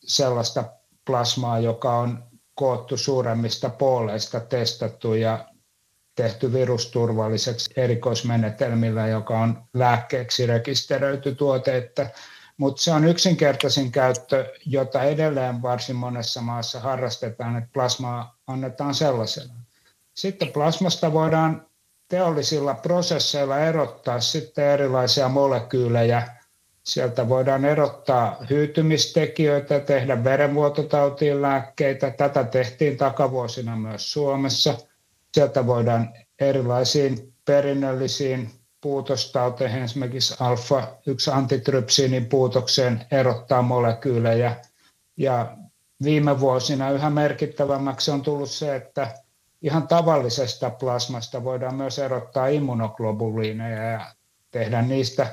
sellaista plasmaa, joka on koottu suuremmista pooleista, testattu ja tehty virusturvalliseksi erikoismenetelmillä, joka on lääkkeeksi rekisteröity tuote, että, mutta se on yksinkertaisin käyttö, jota edelleen varsin monessa maassa harrastetaan, että plasmaa annetaan sellaisena. Sitten plasmasta voidaan teollisilla prosesseilla erottaa sitten erilaisia molekyylejä. Sieltä voidaan erottaa hyytymistekijöitä, tehdä verenvuototautiin lääkkeitä. Tätä tehtiin takavuosina myös Suomessa. Sieltä voidaan erilaisiin perinnöllisiin puutostauteihin, esimerkiksi alfa-1 antitrypsiinin puutokseen erottaa molekyylejä. Ja viime vuosina yhä merkittävämmäksi on tullut se, että ihan tavallisesta plasmasta voidaan myös erottaa immunoglobuliineja ja tehdä niistä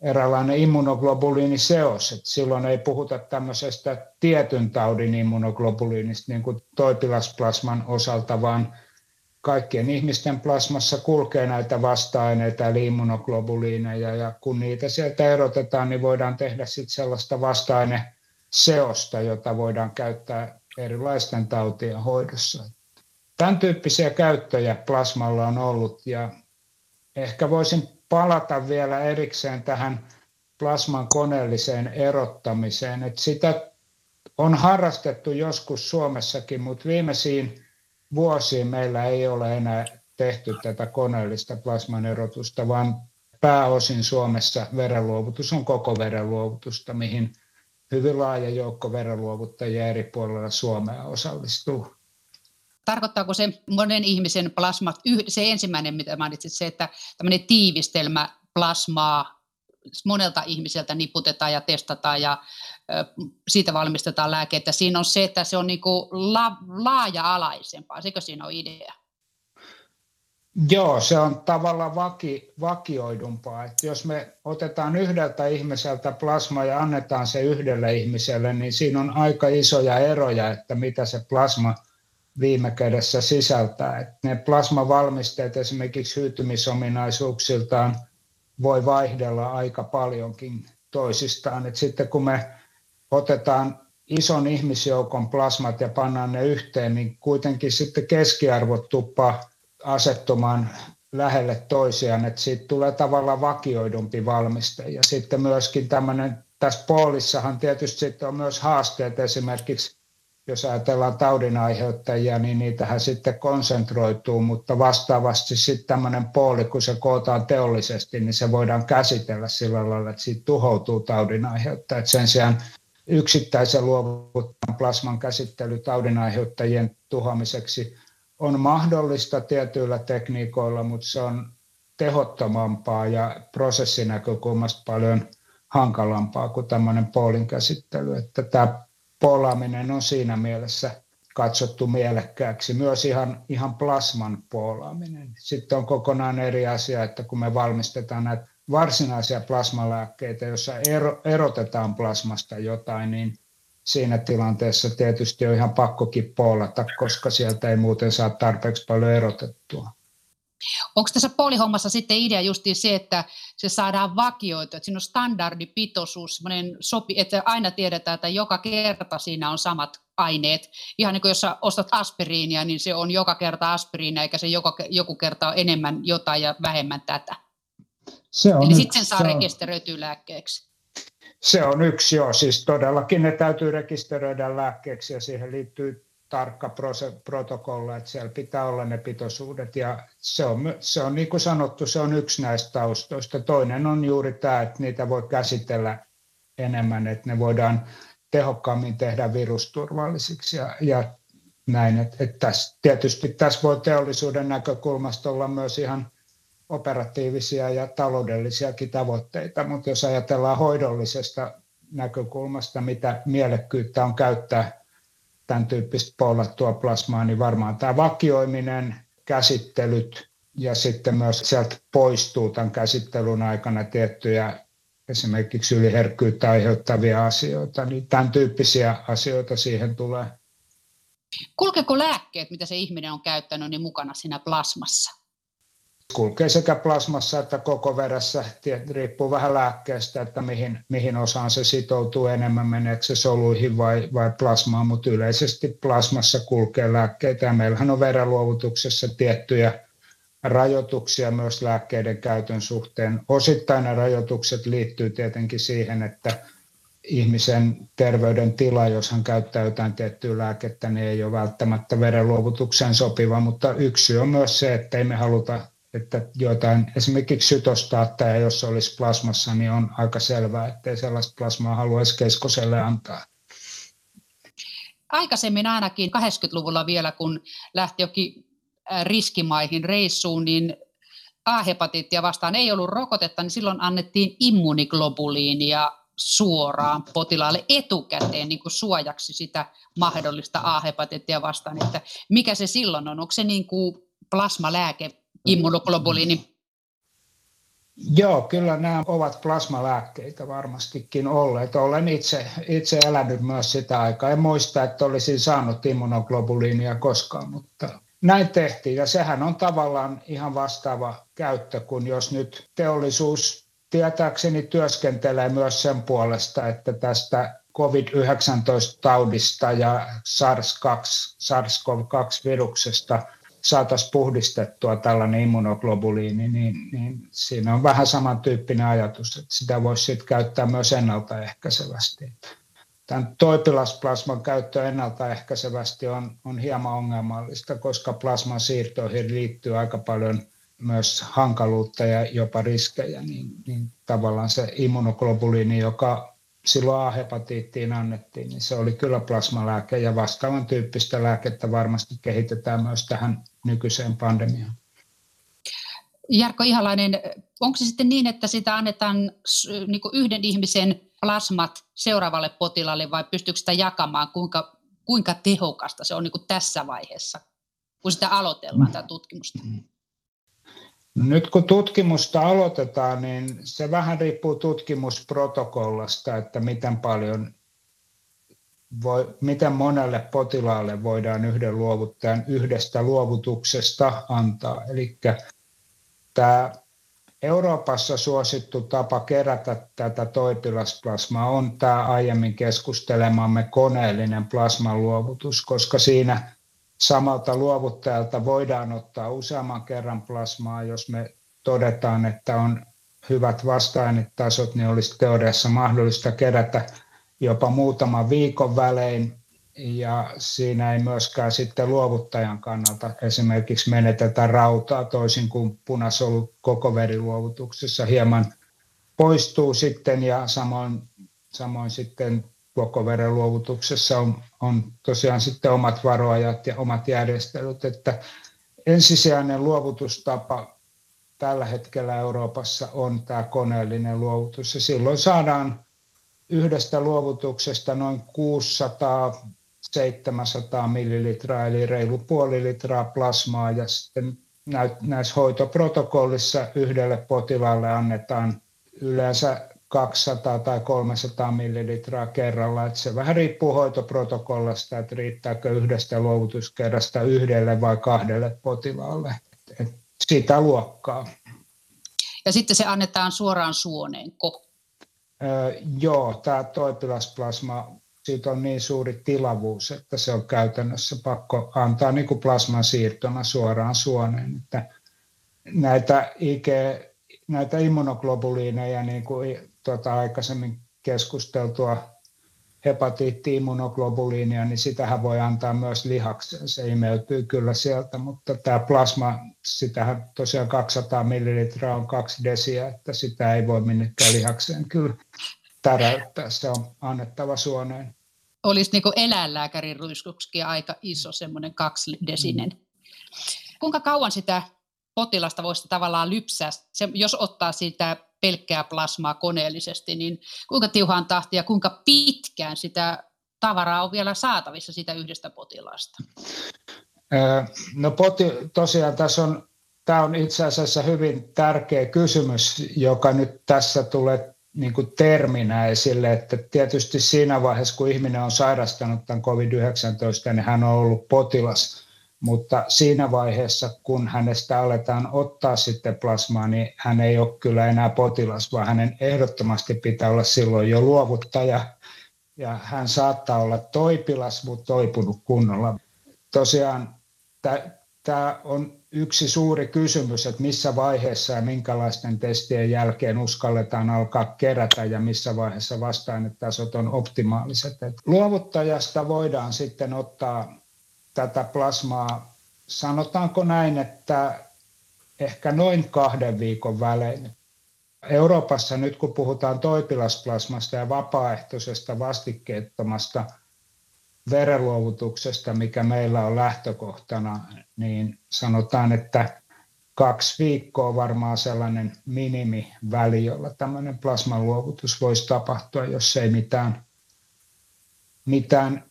eräänlainen immunoglobuliiniseos. Et silloin ei puhuta tämmöisestä tietyn taudin immunoglobuliinista niin kuin toipilasplasman osalta, vaan kaikkien ihmisten plasmassa kulkee näitä vasta-aineita eli immunoglobuliineja ja kun niitä sieltä erotetaan, niin voidaan tehdä sitten sellaista vasta-aineseosta, jota voidaan käyttää erilaisten tautien hoidossa. Tämän tyyppisiä käyttöjä plasmalla on ollut ja ehkä voisin palata vielä erikseen tähän plasman koneelliseen erottamiseen. Että sitä on harrastettu joskus Suomessakin, mutta viimeisiin vuosiin meillä ei ole enää tehty tätä koneellista plasman erotusta, vaan pääosin Suomessa verenluovutus on koko verenluovutusta, mihin hyvin laaja joukko verenluovuttajia eri puolilla Suomea osallistuu. Tarkoittaako se monen ihmisen plasmat, se ensimmäinen mitä mainitsit, se, että tämmöinen tiivistelmä plasmaa monelta ihmiseltä niputetaan ja testataan ja siitä valmistetaan lääkkeitä. Siinä on se, että se on niin la, laaja-alaisempaa. Sekö siinä on idea? Joo, se on tavallaan vaki, vakioidumpaa. Että jos me otetaan yhdeltä ihmiseltä plasma ja annetaan se yhdelle ihmiselle, niin siinä on aika isoja eroja, että mitä se plasma viime kädessä sisältää. Että ne plasmavalmisteet esimerkiksi hyytymisominaisuuksiltaan voi vaihdella aika paljonkin toisistaan. Et sitten kun me otetaan ison ihmisjoukon plasmat ja pannaan ne yhteen, niin kuitenkin sitten keskiarvot tuppaa asettumaan lähelle toisiaan, että siitä tulee tavallaan vakioidumpi valmiste. Ja sitten myöskin tämmöinen, tässä poolissahan tietysti sitten on myös haasteet esimerkiksi, jos ajatellaan taudinaiheuttajia, niin niitähän sitten konsentroituu, mutta vastaavasti sitten tämmöinen pooli, kun se kootaan teollisesti, niin se voidaan käsitellä sillä lailla, että siitä tuhoutuu taudinaiheuttajat. Sen sijaan yksittäisen luovuttajan plasman käsittely taudinaiheuttajien tuhoamiseksi on mahdollista tietyillä tekniikoilla, mutta se on tehottomampaa ja prosessinäkökulmasta paljon hankalampaa kuin tämmöinen poolin käsittely. Että tämä poolaaminen on siinä mielessä katsottu mielekkääksi. Myös ihan, ihan plasman poolaaminen. Sitten on kokonaan eri asia, että kun me valmistetaan näitä varsinaisia plasmalääkkeitä, joissa erotetaan plasmasta jotain, niin siinä tilanteessa tietysti on ihan pakkokin poolata, koska sieltä ei muuten saa tarpeeksi paljon erotettua. Onko tässä polihommassa sitten idea justiin se, että se saadaan vakioitu, että siinä on standardipitoisuus, sopi, että aina tiedetään, että joka kerta siinä on samat aineet. Ihan niin kuin jos sä ostat aspiriinia, niin se on joka kerta aspiriinia, eikä se joka, joku kerta ole enemmän jotain ja vähemmän tätä. Se on Eli sitten sen saa rekisteröityä lääkkeeksi. Se on yksi joo, siis todellakin ne täytyy rekisteröidä lääkkeeksi ja siihen liittyy tarkka protokolla, että siellä pitää olla ne pitoisuudet ja se on, se on niin kuin sanottu, se on yksi näistä taustoista. Toinen on juuri tämä, että niitä voi käsitellä enemmän, että ne voidaan tehokkaammin tehdä virusturvallisiksi ja, ja näin. Että, että tässä, tietysti tässä voi teollisuuden näkökulmasta olla myös ihan operatiivisia ja taloudellisiakin tavoitteita, mutta jos ajatellaan hoidollisesta näkökulmasta, mitä mielekkyyttä on käyttää tämän tyyppistä pollattua plasmaa, niin varmaan tämä vakioiminen, käsittelyt ja sitten myös sieltä poistuu tämän käsittelyn aikana tiettyjä esimerkiksi yliherkkyyttä aiheuttavia asioita, niin tämän tyyppisiä asioita siihen tulee. Kulkeeko lääkkeet, mitä se ihminen on käyttänyt, niin mukana siinä plasmassa? Kulkee sekä plasmassa että koko veressä, riippuu vähän lääkkeestä, että mihin, mihin osaan se sitoutuu enemmän, meneekö se soluihin vai, vai plasmaan, mutta yleisesti plasmassa kulkee lääkkeitä ja meillähän on verenluovutuksessa tiettyjä rajoituksia myös lääkkeiden käytön suhteen. Osittain ne rajoitukset liittyy tietenkin siihen, että ihmisen terveydentila, jos hän käyttää jotain tiettyä lääkettä, niin ei ole välttämättä verenluovutukseen sopiva, mutta yksi on myös se, että ei me haluta että jotain esimerkiksi sytostaatteja, jos olisi plasmassa, niin on aika selvää, että ei sellaista plasmaa haluaisi keskoselle antaa. Aikaisemmin ainakin 80-luvulla vielä, kun lähti jokin riskimaihin reissuun, niin A-hepatiittia vastaan ei ollut rokotetta, niin silloin annettiin immuniglobuliinia suoraan potilaalle etukäteen niin kuin suojaksi sitä mahdollista A-hepatiittia vastaan. Että mikä se silloin on? Onko se niin kuin plasmalääke immunoglobuliini? Joo, kyllä nämä ovat plasmalääkkeitä varmastikin olleet. Olen itse, itse elänyt myös sitä aikaa. En muista, että olisin saanut immunoglobuliinia koskaan, mutta näin tehtiin. Ja sehän on tavallaan ihan vastaava käyttö, kun jos nyt teollisuus tietääkseni työskentelee myös sen puolesta, että tästä COVID-19-taudista ja SARS-2, SARS-CoV-2-viruksesta saataisiin puhdistettua tällainen immunoglobuliini, niin, niin siinä on vähän samantyyppinen ajatus, että sitä voisi sitten käyttää myös ennaltaehkäisevästi. Tämän toipilasplasman käyttö ennaltaehkäisevästi on, on hieman ongelmallista, koska plasman siirtoihin liittyy aika paljon myös hankaluutta ja jopa riskejä, niin, niin tavallaan se immunoglobuliini, joka silloin A-hepatiittiin annettiin, niin se oli kyllä plasmalääke ja vastaavan tyyppistä lääkettä varmasti kehitetään myös tähän nykyiseen pandemiaan. Jarkko Ihalainen, onko se sitten niin, että sitä annetaan niin yhden ihmisen plasmat seuraavalle potilaalle vai pystyykö sitä jakamaan, kuinka, kuinka tehokasta se on niin tässä vaiheessa, kun sitä aloitellaan, tätä tutkimusta? No nyt kun tutkimusta aloitetaan, niin se vähän riippuu tutkimusprotokollasta, että miten paljon voi, miten monelle potilaalle voidaan yhden luovuttajan yhdestä luovutuksesta antaa. Eli tämä Euroopassa suosittu tapa kerätä tätä toipilasplasmaa on tämä aiemmin keskustelemamme koneellinen plasmaluovutus, koska siinä samalta luovuttajalta voidaan ottaa useamman kerran plasmaa, jos me todetaan, että on hyvät vasta-ainetasot, niin olisi teoriassa mahdollista kerätä jopa muutaman viikon välein. Ja siinä ei myöskään sitten luovuttajan kannalta esimerkiksi menetetä rautaa toisin kuin punasolu koko veriluovutuksessa hieman poistuu sitten. Ja samoin, samoin sitten koko verenluovutuksessa on, on tosiaan sitten omat varoajat ja omat järjestelyt, että ensisijainen luovutustapa tällä hetkellä Euroopassa on tämä koneellinen luovutus. Ja silloin saadaan yhdestä luovutuksesta noin 600 700 millilitraa eli reilu puoli litraa plasmaa ja sitten näissä hoitoprotokollissa yhdelle potilaalle annetaan yleensä 200 tai 300 millilitraa kerralla. Että se vähän riippuu hoitoprotokollasta, että riittääkö yhdestä luovutuskerrasta yhdelle vai kahdelle potilaalle. Et sitä luokkaa. Ja sitten se annetaan suoraan suoneen, Öö, joo, tämä toipilasplasma siitä on niin suuri tilavuus, että se on käytännössä pakko antaa niin kuin plasman siirtona suoraan suoneen. Että näitä, IG, näitä immunoglobuliineja, niin kuin tuota aikaisemmin keskusteltua hepatiitti-immunoglobuliinia, niin sitähän voi antaa myös lihakseen. Se imeytyy kyllä sieltä, mutta tämä plasma, sitähän tosiaan 200 millilitraa on kaksi desiä, että sitä ei voi minnekään lihakseen kyllä täräyttää, se on annettava suoneen. Olisi niin eläinlääkärin ruiskuksikin aika iso, semmoinen kaksidesinen. Mm. Kuinka kauan sitä potilasta voisi tavallaan lypsää, se, jos ottaa sitä pelkkää plasmaa koneellisesti, niin kuinka tiuhaan tahtia, kuinka pitkään sitä tavaraa on vielä saatavissa sitä yhdestä potilaasta? No poti, tosiaan tässä on, tämä on itse asiassa hyvin tärkeä kysymys, joka nyt tässä tulee niin kuin terminä esille, että tietysti siinä vaiheessa, kun ihminen on sairastanut tämän COVID-19, niin hän on ollut potilas, mutta siinä vaiheessa, kun hänestä aletaan ottaa sitten plasmaa, niin hän ei ole kyllä enää potilas, vaan hänen ehdottomasti pitää olla silloin jo luovuttaja, ja hän saattaa olla toipilas, mutta toipunut kunnolla. Tosiaan tämä on yksi suuri kysymys, että missä vaiheessa ja minkälaisten testien jälkeen uskalletaan alkaa kerätä ja missä vaiheessa vasta-ainetasot on optimaaliset. Et luovuttajasta voidaan sitten ottaa tätä plasmaa, sanotaanko näin, että ehkä noin kahden viikon välein. Euroopassa nyt kun puhutaan toipilasplasmasta ja vapaaehtoisesta vastikkeettomasta verenluovutuksesta, mikä meillä on lähtökohtana, niin sanotaan, että kaksi viikkoa on varmaan sellainen minimiväli, jolla tämmöinen plasmaluovutus voisi tapahtua, jos ei mitään, mitään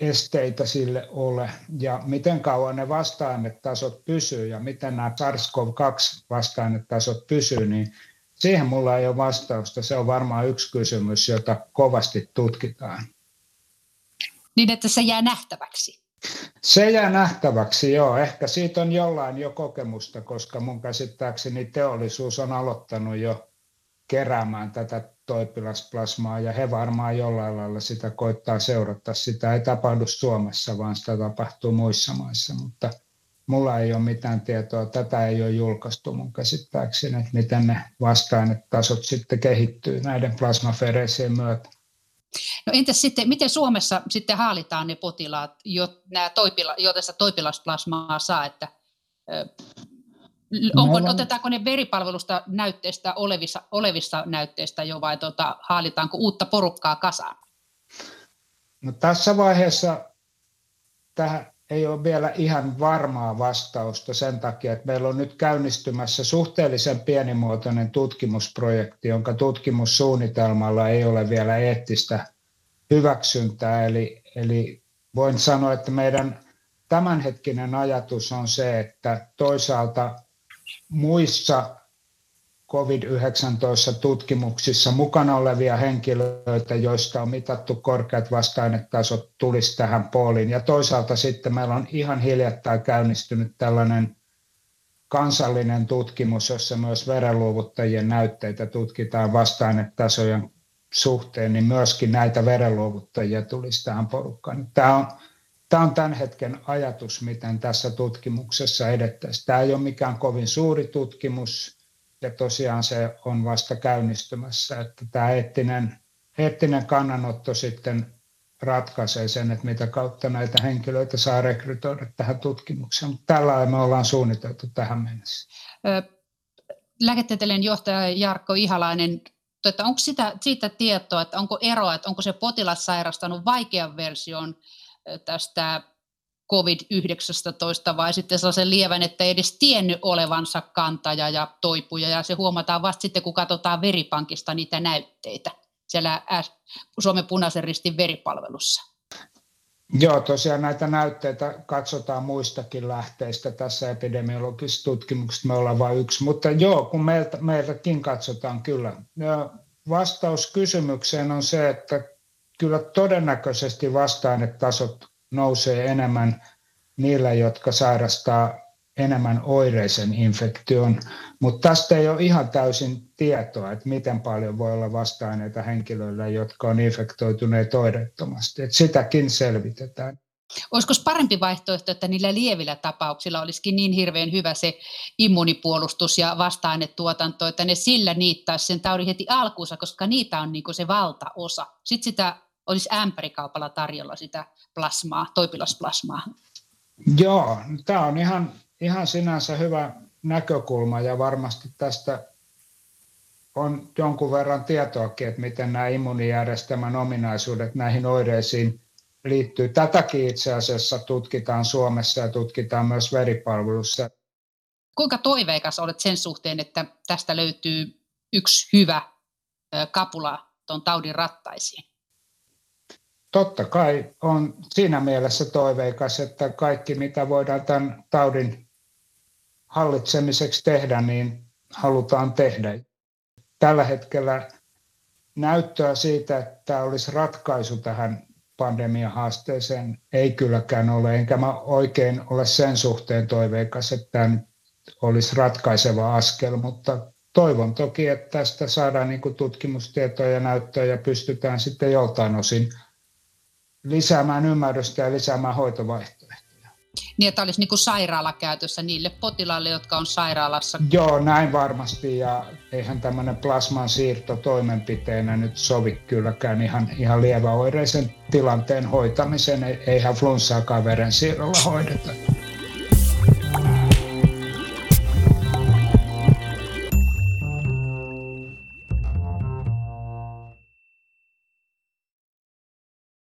esteitä sille ole. Ja miten kauan ne vasta-ainetasot pysyy ja miten nämä SARS-CoV-2 vasta-ainetasot pysyy, niin siihen mulla ei ole vastausta. Se on varmaan yksi kysymys, jota kovasti tutkitaan. Niin, että se jää nähtäväksi. Se jää nähtäväksi, joo. Ehkä siitä on jollain jo kokemusta, koska mun käsittääkseni teollisuus on aloittanut jo keräämään tätä toipilasplasmaa ja he varmaan jollain lailla sitä koittaa seurata. Sitä ei tapahdu Suomessa, vaan sitä tapahtuu muissa maissa, mutta mulla ei ole mitään tietoa, tätä ei ole julkaistu mun käsittääkseni, että miten ne vasta-ainetasot sitten kehittyy näiden plasmafereesien myötä. No entäs sitten, miten Suomessa sitten haalitaan ne potilaat, jo, nämä toipila, joita toipilasplasmaa saa, että onko, no, otetaanko ne veripalvelusta näytteistä olevissa, olevissa näytteistä jo vai tota, haalitaanko uutta porukkaa kasaan? No tässä vaiheessa tähän ei ole vielä ihan varmaa vastausta sen takia, että meillä on nyt käynnistymässä suhteellisen pienimuotoinen tutkimusprojekti, jonka tutkimussuunnitelmalla ei ole vielä eettistä hyväksyntää. Eli, eli voin sanoa, että meidän tämänhetkinen ajatus on se, että toisaalta muissa COVID-19-tutkimuksissa mukana olevia henkilöitä, joista on mitattu korkeat vasta-ainetasot, tulisi tähän pooliin. Ja toisaalta sitten meillä on ihan hiljattain käynnistynyt tällainen kansallinen tutkimus, jossa myös verenluovuttajien näytteitä tutkitaan vasta-ainetasojen suhteen, niin myöskin näitä verenluovuttajia tulisi tähän porukkaan. Tämä on, tämä on tämän hetken ajatus, miten tässä tutkimuksessa edettäisiin. Tämä ei ole mikään kovin suuri tutkimus, ja tosiaan se on vasta käynnistymässä, että tämä eettinen, eettinen kannanotto sitten ratkaisee sen, että mitä kautta näitä henkilöitä saa rekrytoida tähän tutkimukseen. Mutta tällä me ollaan suunniteltu tähän mennessä. Lääketieteellinen johtaja Jarkko Ihalainen, että onko sitä, siitä tietoa, että onko eroa, että onko se potilas sairastanut vaikean version tästä COVID-19 vai sitten sellaisen lievän, että ei edes tiennyt olevansa kantaja ja toipuja ja se huomataan vasta sitten, kun katsotaan veripankista niitä näytteitä siellä Suomen punaisen ristin veripalvelussa. Joo, tosiaan näitä näytteitä katsotaan muistakin lähteistä tässä epidemiologisessa tutkimuksessa, me ollaan vain yksi, mutta joo, kun meiltä, meiltäkin katsotaan kyllä. Ja vastaus kysymykseen on se, että kyllä todennäköisesti vasta-ainetasot nousee enemmän niillä, jotka sairastaa enemmän oireisen infektion, mutta tästä ei ole ihan täysin tietoa, että miten paljon voi olla vasta-aineita henkilöillä, jotka on infektoituneet oireettomasti. Että sitäkin selvitetään. Olisiko parempi vaihtoehto, että niillä lievillä tapauksilla olisikin niin hirveän hyvä se immunipuolustus ja vasta-ainetuotanto, että ne sillä niittäisi sen taudin heti alkuunsa, koska niitä on niin se valtaosa. Sitten sitä olisi ämpärikaupalla tarjolla sitä plasmaa, toipilasplasmaa. Joo, tämä on ihan, ihan sinänsä hyvä näkökulma ja varmasti tästä on jonkun verran tietoakin, että miten nämä immunijärjestelmän ominaisuudet näihin oireisiin liittyy. Tätäkin itse asiassa tutkitaan Suomessa ja tutkitaan myös veripalvelussa. Kuinka toiveikas olet sen suhteen, että tästä löytyy yksi hyvä kapula tuon taudin rattaisiin? Totta kai on siinä mielessä toiveikas, että kaikki mitä voidaan tämän taudin hallitsemiseksi tehdä, niin halutaan tehdä. Tällä hetkellä näyttöä siitä, että tämä olisi ratkaisu tähän pandemian haasteeseen, ei kylläkään ole, enkä mä oikein ole sen suhteen toiveikas, että tämä olisi ratkaiseva askel, mutta toivon toki, että tästä saadaan niin tutkimustietoja ja näyttöä ja pystytään sitten joltain osin lisäämään ymmärrystä ja lisäämään hoitovaihtoehtoja. Niin, että olisi niin kuin sairaalakäytössä niille potilaille, jotka on sairaalassa? Joo, näin varmasti. Ja eihän tämmöinen plasman siirto toimenpiteenä nyt sovi kylläkään ihan, ihan lieväoireisen tilanteen hoitamiseen. Eihän flunssaakaan verensiirrolla hoideta.